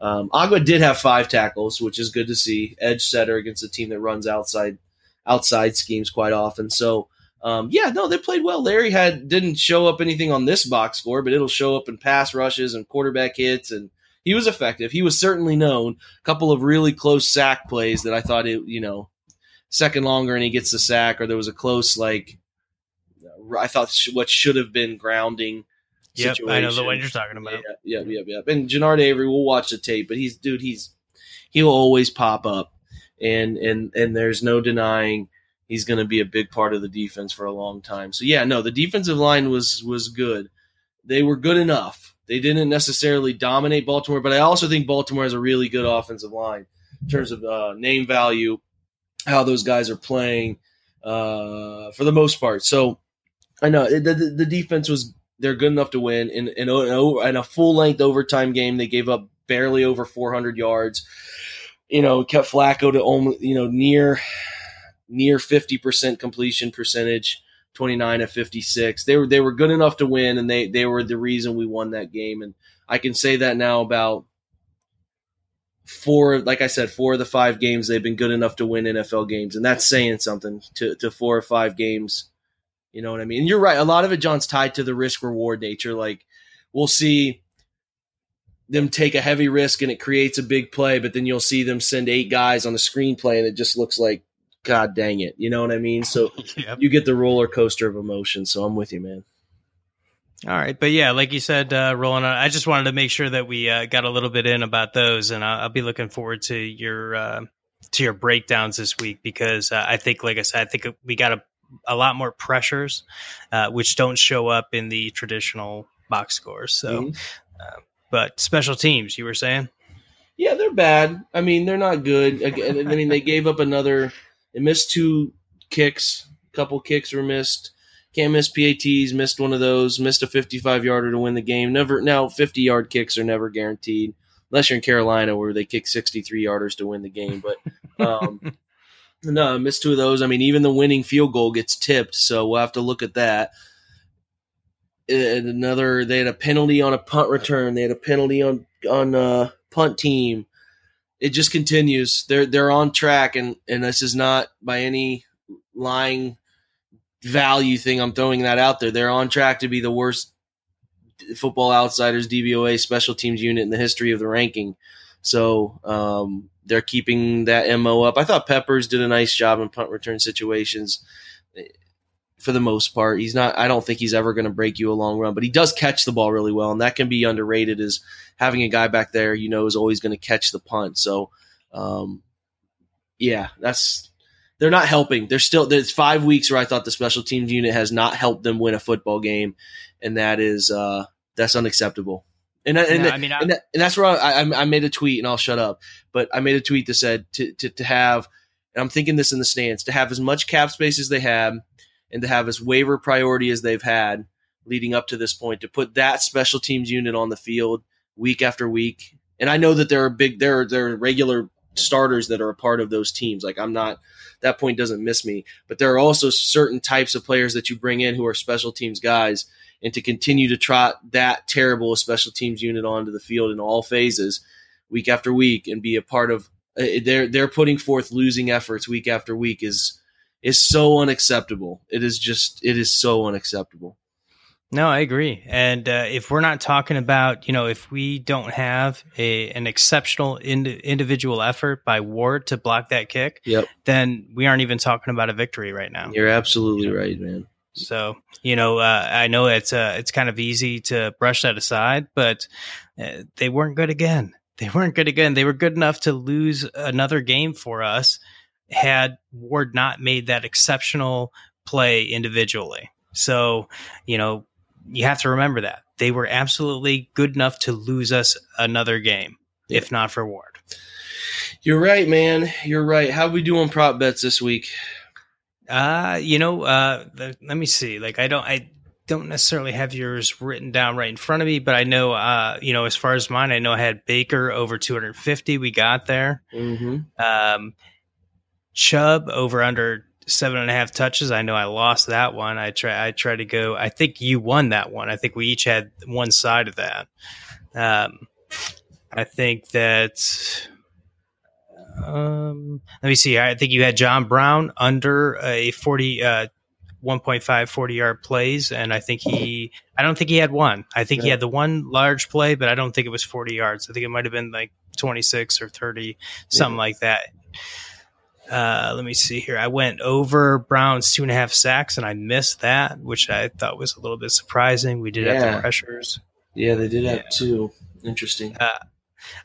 Um, Ogbah did have five tackles, which is good to see. Edge setter against a team that runs outside outside schemes quite often. So um, yeah, no, they played well. Larry had didn't show up anything on this box score, but it'll show up in pass rushes and quarterback hits, and he was effective. He was certainly known. A couple of really close sack plays that I thought it, you know, second longer and he gets the sack, or there was a close like I thought what should have been grounding Yep, situation. I know the one you're talking about. Yeah, yep, yep, yep. And Genard Avery, we'll watch the tape, but he's dude, he's he'll always pop up, and and and there's no denying he's going to be a big part of the defense for a long time. So yeah, no, the defensive line was was good. They were good enough. They didn't necessarily dominate Baltimore, but I also think Baltimore has a really good offensive line in terms of uh, name value, how those guys are playing uh, for the most part. So I know the, the, the defense was they're good enough to win. In in, in a full length overtime game, they gave up barely over 400 yards. You know, kept Flacco to only you know near near 50 percent completion percentage. 29 of 56. They were they were good enough to win, and they they were the reason we won that game. And I can say that now about four, like I said, four of the five games they've been good enough to win NFL games, and that's saying something. To to four or five games You know what I mean? And you're right. A lot of it, John's tied to the risk reward nature. Like we'll see them take a heavy risk and it creates a big play, but then you'll see them send eight guys on the screenplay and it just looks like, God dang it. You know what I mean? So [laughs] yep. you get the roller coaster of emotion. So I'm with you, man. All right, but yeah, like you said, uh, Roland, I just wanted to make sure that we uh, got a little bit in about those, and I'll, I'll be looking forward to your uh, to your breakdowns this week because uh, I think, like I said, I think we got a, a lot more pressures, uh, which don't show up in the traditional box scores. So, mm-hmm. Uh, but special teams, you were saying? Yeah, they're bad. I mean, they're not good. I mean, they gave up another. They missed two kicks. A couple kicks were missed. Can't miss PATs. Missed one of those. Missed a 55 yarder to win the game. Never now 50 yard kicks are never guaranteed unless you're in Carolina where they kick 63 yarders to win the game. But um, [laughs] no, I missed two of those. I mean, even the winning field goal gets tipped, so we'll have to look at that. And another, they had a penalty on a punt return. They had a penalty on on a uh, punt team. It just continues. They're they're on track, and and this is not by any lying value thing. I'm throwing that out there. They're on track to be the worst Football Outsiders DVOA special teams unit in the history of the ranking. So um, they're keeping that MO up. I thought Peppers did a nice job in punt return situations for the most part. He's not. I don't think he's ever going to break you a long run, but he does catch the ball really well, and that can be underrated. Is having a guy back there you know is always going to catch the punt. So, um, yeah, that's they're not helping. They're still there's five weeks where I thought the special teams unit has not helped them win a football game, and that is uh, that's unacceptable. And, and, no, I mean, and, that, and, that's where I, I, made a tweet, and I'll shut up. But I made a tweet that said to, to, to have, and I'm thinking this in the stands, to have as much cap space as they have, and to have as waiver priority as they've had leading up to this point, to put that special teams unit on the field week after week. And I know that there are big, there are there are regular starters that are a part of those teams. Like I'm not that point doesn't miss me. But there are also certain types of players that you bring in who are special teams guys and to continue to trot that terrible special teams unit onto the field in all phases week after week and be a part of uh, they're they're putting forth losing efforts week after week is is so unacceptable. It is just it is so unacceptable. No, I agree. And uh, if we're not talking about, you know, if we don't have a an exceptional ind- individual effort by Ward to block that kick, yep. then we aren't even talking about a victory right now. You're absolutely right, man. So you know, uh, I know it's uh, it's kind of easy to brush that aside, but uh, they weren't good again. They weren't good again. They were good enough to lose another game for us had Ward not made that exceptional play individually. So, you know, you have to remember that they were absolutely good enough to lose us another game, yeah. if not for Ward. You're right, man. You're right. How we do on prop bets this week? Uh, you know, uh, the, let me see. Like, I don't, I don't necessarily have yours written down right in front of me, but I know, uh, you know, as far as mine, I know I had Baker over 250. We got there. Mm-hmm. Um, Chubb over under seven and a half touches. I know I lost that one. I try, I tried to go. I think you won that one. I think we each had one side of that. Um, I think that um, let me see. I think you had John Brown under a 40, uh, 1.5 40 yard plays. And I think he, I don't think he had one. I think yeah. he had the one large play, but I don't think it was 40 yards. I think it might have been like 26 or 30, something yeah. like that. Uh, let me see here. I went over Brown's two and a half sacks and I missed that, which I thought was a little bit surprising. We did yeah. have the pressures. Yeah, they did have two. Interesting. Uh,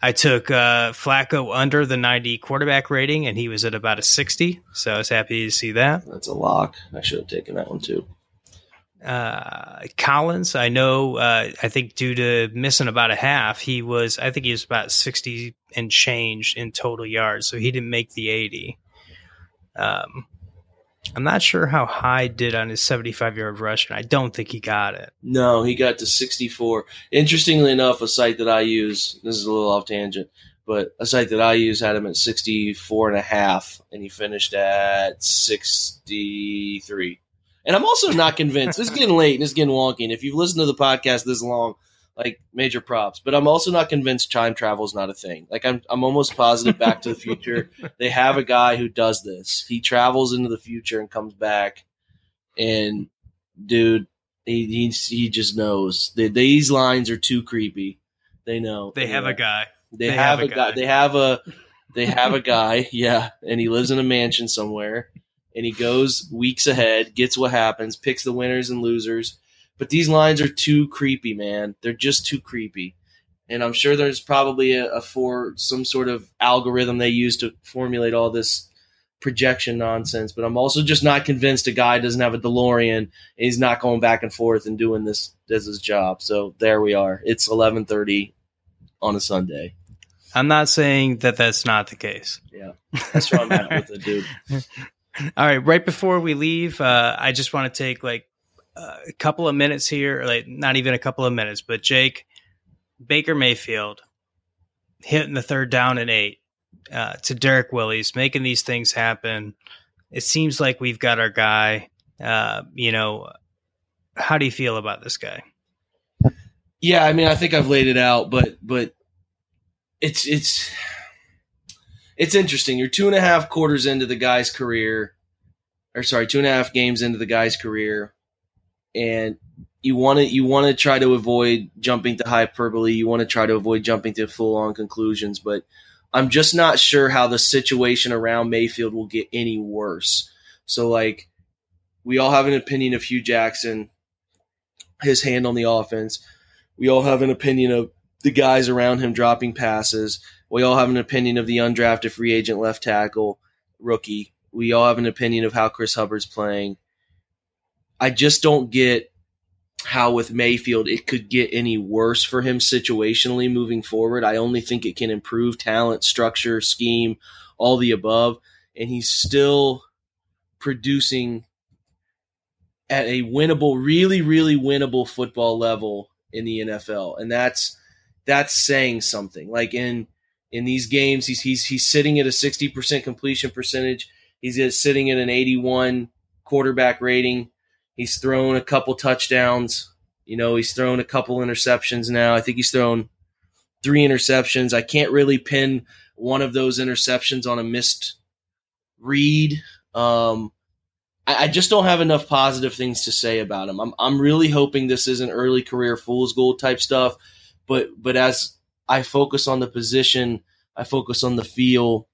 I took uh, Flacco under the 90 quarterback rating, and he was at about a 60. So I was happy to see that. That's a lock. I should have taken that one too. Uh, Collins, I know, uh, I think due to missing about a half, he was, I think he was about 60 and change in total yards. So he didn't make the 80. Um, I'm not sure how Hyde did on his 75 yard rush, and I don't think he got it. No, he got to 64. Interestingly enough, a site that I use, this is a little off tangent, but a site that I use had him at 64 and a half, and he finished at 63. And I'm also not convinced. it's getting late and it's getting wonky. And if you've listened to the podcast this long, like major props. But I'm also not convinced time travel is not a thing. Like I'm I'm almost positive Back to the Future. [laughs] they have a guy who does this. He travels into the future and comes back, and dude, he he, he just knows. The, these lines are too creepy. They know. They have a guy. They, they have, have, a guy. guy. They have a they [laughs] have a guy, yeah, and he lives in a mansion somewhere and he goes weeks ahead, gets what happens, picks the winners and losers. But these lines are too creepy, man. They're just too creepy. And I'm sure there's probably a, a for some sort of algorithm they use to formulate all this projection nonsense. But I'm also just not convinced a guy doesn't have a DeLorean and he's not going back and forth and doing this as his job. So there we are. It's 11:30 on a Sunday. I'm not saying that that's not the case. Yeah, that's where I'm at with it, dude. [laughs] All right, right before we leave, uh, I just want to take like a couple of minutes here, like not even a couple of minutes, but Jake Baker Mayfield hitting the third down and eight uh, to Derrick Willies, making these things happen. It seems like we've got our guy. Uh, you know, how do you feel about this guy? Yeah, I mean, I think I've laid it out, but but it's it's it's interesting. You're two and a half quarters into the guy's career, or sorry, two and a half games into the guy's career, and you want to you want to try to avoid jumping to hyperbole. You want to try to avoid jumping to full on conclusions, but I'm just not sure how the situation around Mayfield will get any worse. So like we all have an opinion of Hue Jackson, his hand on the offense. We all have an opinion of the guys around him dropping passes. We all have an opinion of the undrafted free agent left tackle rookie. We all have an opinion of how Chris Hubbard's playing. I just don't get how with Mayfield it could get any worse for him situationally moving forward. I only think it can improve talent, structure, scheme, all the above. And he's still producing at a winnable, really, really winnable football level in the NFL. And that's that's saying something. Like in in these games. He's he's he's sitting at a sixty percent completion percentage. He's sitting at an eighty one quarterback rating. He's thrown a couple touchdowns. You know, he's thrown a couple interceptions now. I think he's thrown three interceptions. I can't really pin one of those interceptions on a missed read. Um, I, I, just don't have enough positive things to say about him. I'm I'm really hoping this isn't early career fool's gold type stuff, but but as I focus on the position, I focus on the feel,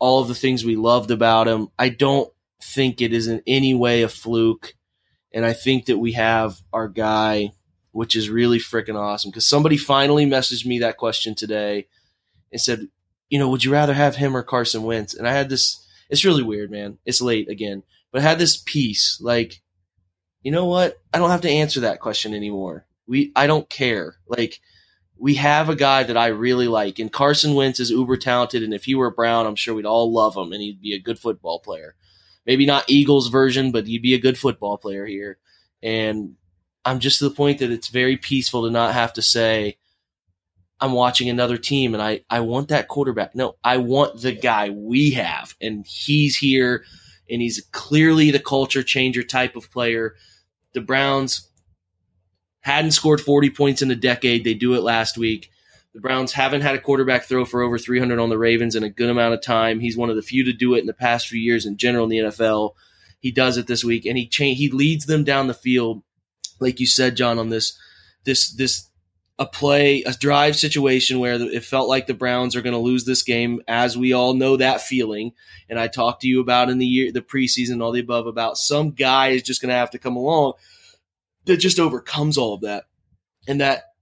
all of the things we loved about him. I don't think it is in any way a fluke. And I think that we have our guy, which is really freaking awesome. Because somebody finally messaged me that question today and said, you know, would you rather have him or Carson Wentz? And I had this, it's really weird, man. It's late again, but I had this piece like, you know what? I don't have to answer that question anymore. We, I don't care. Like, we have a guy that I really like, and Carson Wentz is uber talented. And if he were Brown, I'm sure we'd all love him, and he'd be a good football player. Maybe not Eagles version, but you'd be a good football player here. And I'm just to the point that it's very peaceful to not have to say, I'm watching another team and I, I want that quarterback. No, I want the guy we have, and he's here, and he's clearly the culture changer type of player. The Browns hadn't scored 40 points in a decade. They do it last week. The Browns haven't had a quarterback throw for over 300 on the Ravens in a good amount of time. He's one of the few to do it in the past few years in general in the NFL. He does it this week, and he cha- he leads them down the field, like you said, John, on this this this a play a drive situation where it felt like the Browns are going to lose this game, as we all know that feeling. And I talked to you about in the year the preseason, all the above about some guy is just going to have to come along that just overcomes all of that. And that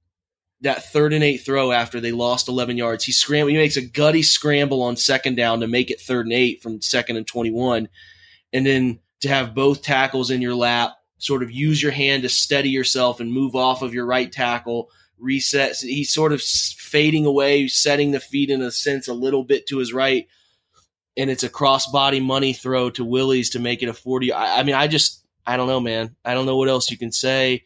that third and eight throw after they lost 11 yards, he scramble, he makes a gutty scramble on second down to make it third and eight from second and 21. And then to have both tackles in your lap, sort of use your hand to steady yourself and move off of your right tackle, reset. He's sort of fading away, setting the feet in a sense a little bit to his right. And it's a crossbody money throw to Willies to make it a 40. I, I mean, I just, I don't know, man. I don't know what else you can say.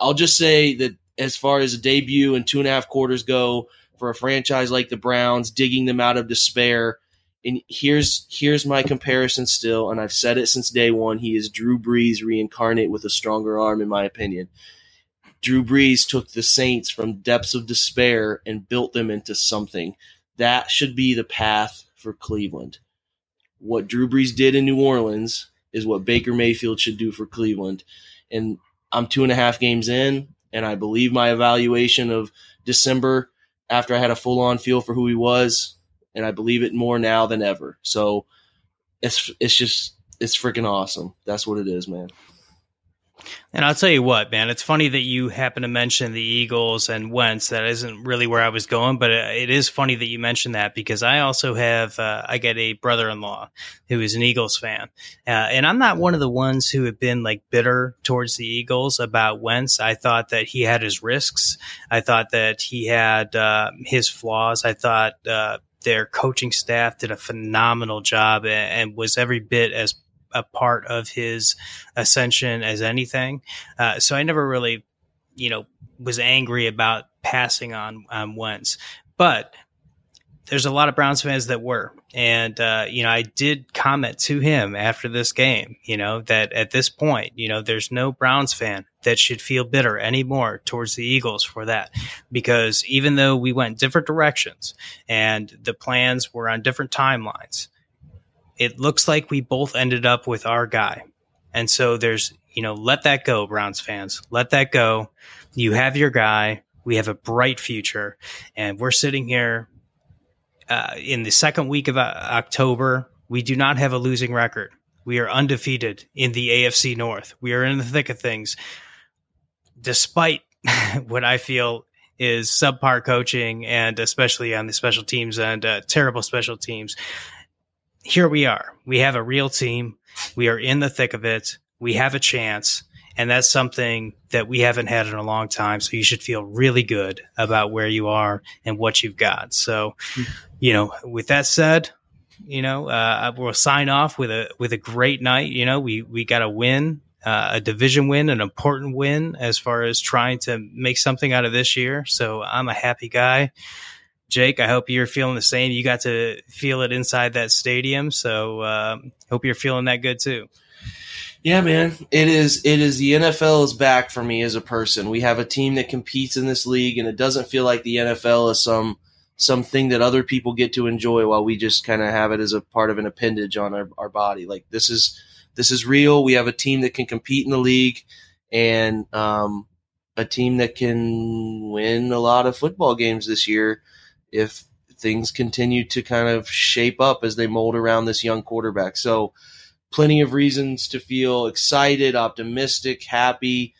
I'll just say that as far as a debut and two and a half quarters go for a franchise like the Browns, digging them out of despair. And here's here's my comparison still, and I've said it since day one. He is Drew Brees reincarnate with a stronger arm, in my opinion. Drew Brees took the Saints from depths of despair and built them into something. That should be the path for Cleveland. What Drew Brees did in New Orleans is what Baker Mayfield should do for Cleveland. And I'm two and a half games in, and I believe my evaluation of December after I had a full on feel for who he was, and I believe it more now than ever. So it's it's just it's freaking awesome. That's what it is, man. And I'll tell you what, man, it's funny that you happen to mention the Eagles and Wentz. That isn't really where I was going, but it is funny that you mentioned that because I also have, uh, I get a brother in law who is an Eagles fan. Uh, and I'm not one of the ones who have been like bitter towards the Eagles about Wentz. I thought that he had his risks. I thought that he had uh, his flaws. I thought, uh, their coaching staff did a phenomenal job and, and was every bit as a part of his ascension as anything. Uh, so I never really, you know, was angry about passing on um, Wentz, but there's a lot of Browns fans that were, and uh, you know, I did comment to him after this game, you know, that at this point, you know, there's no Browns fan that should feel bitter anymore towards the Eagles for that, because even though we went different directions and the plans were on different timelines, it looks like we both ended up with our guy. And so there's, you know, let that go, Browns fans. Let that go. You have your guy. We have a bright future. And we're sitting here uh, in the second week of uh, October. We do not have a losing record. We are undefeated in the AFC North. We are in the thick of things, despite [laughs] what I feel is subpar coaching and especially on the special teams and uh, terrible special teams here we are. We have a real team. We are in the thick of it. We have a chance. And that's something that we haven't had in a long time. So you should feel really good about where you are and what you've got. So, you know, with that said, you know, uh, we'll sign off with a with a great night. You know, we we got a win, uh, a division win, an important win as far as trying to make something out of this year. So I'm a happy guy. Jake, I hope you're feeling the same. You got to feel it inside that stadium, so um, hope you're feeling that good too. Yeah, man, it is. It is the NFL is back for me as a person. We have a team that competes in this league, and it doesn't feel like the NFL is some something that other people get to enjoy while we just kind of have it as a part of an appendage on our, our body. Like this is this is real. We have a team that can compete in the league, and um, a team that can win a lot of football games this year if things continue to kind of shape up as they mold around this young quarterback. So, plenty of reasons to feel excited, optimistic, happy,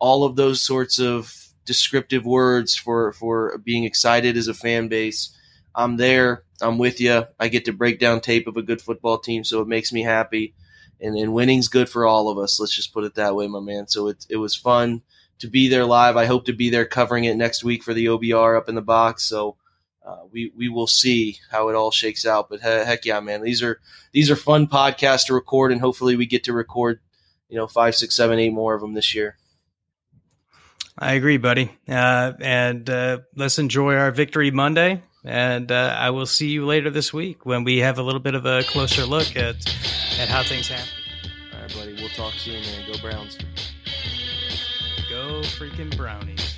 all of those sorts of descriptive words for for being excited as a fan base. I'm there. I'm with you. I get to break down tape of a good football team, so it makes me happy. And, and winning's good for all of us. Let's just put it that way, my man. So it it was fun to be there live. I hope to be there covering it next week for the OBR up in the box. So uh, we we will see how it all shakes out. But he- heck yeah, man, these are these are fun podcasts to record, and hopefully we get to record, you know, five, six, seven, eight more of them this year. I agree, buddy. Uh, and uh, let's enjoy our victory Monday. And uh, I will see you later this week when we have a little bit of a closer look at at how things happen. All right, buddy. We'll talk soon, man. Go Browns. Go freaking brownies.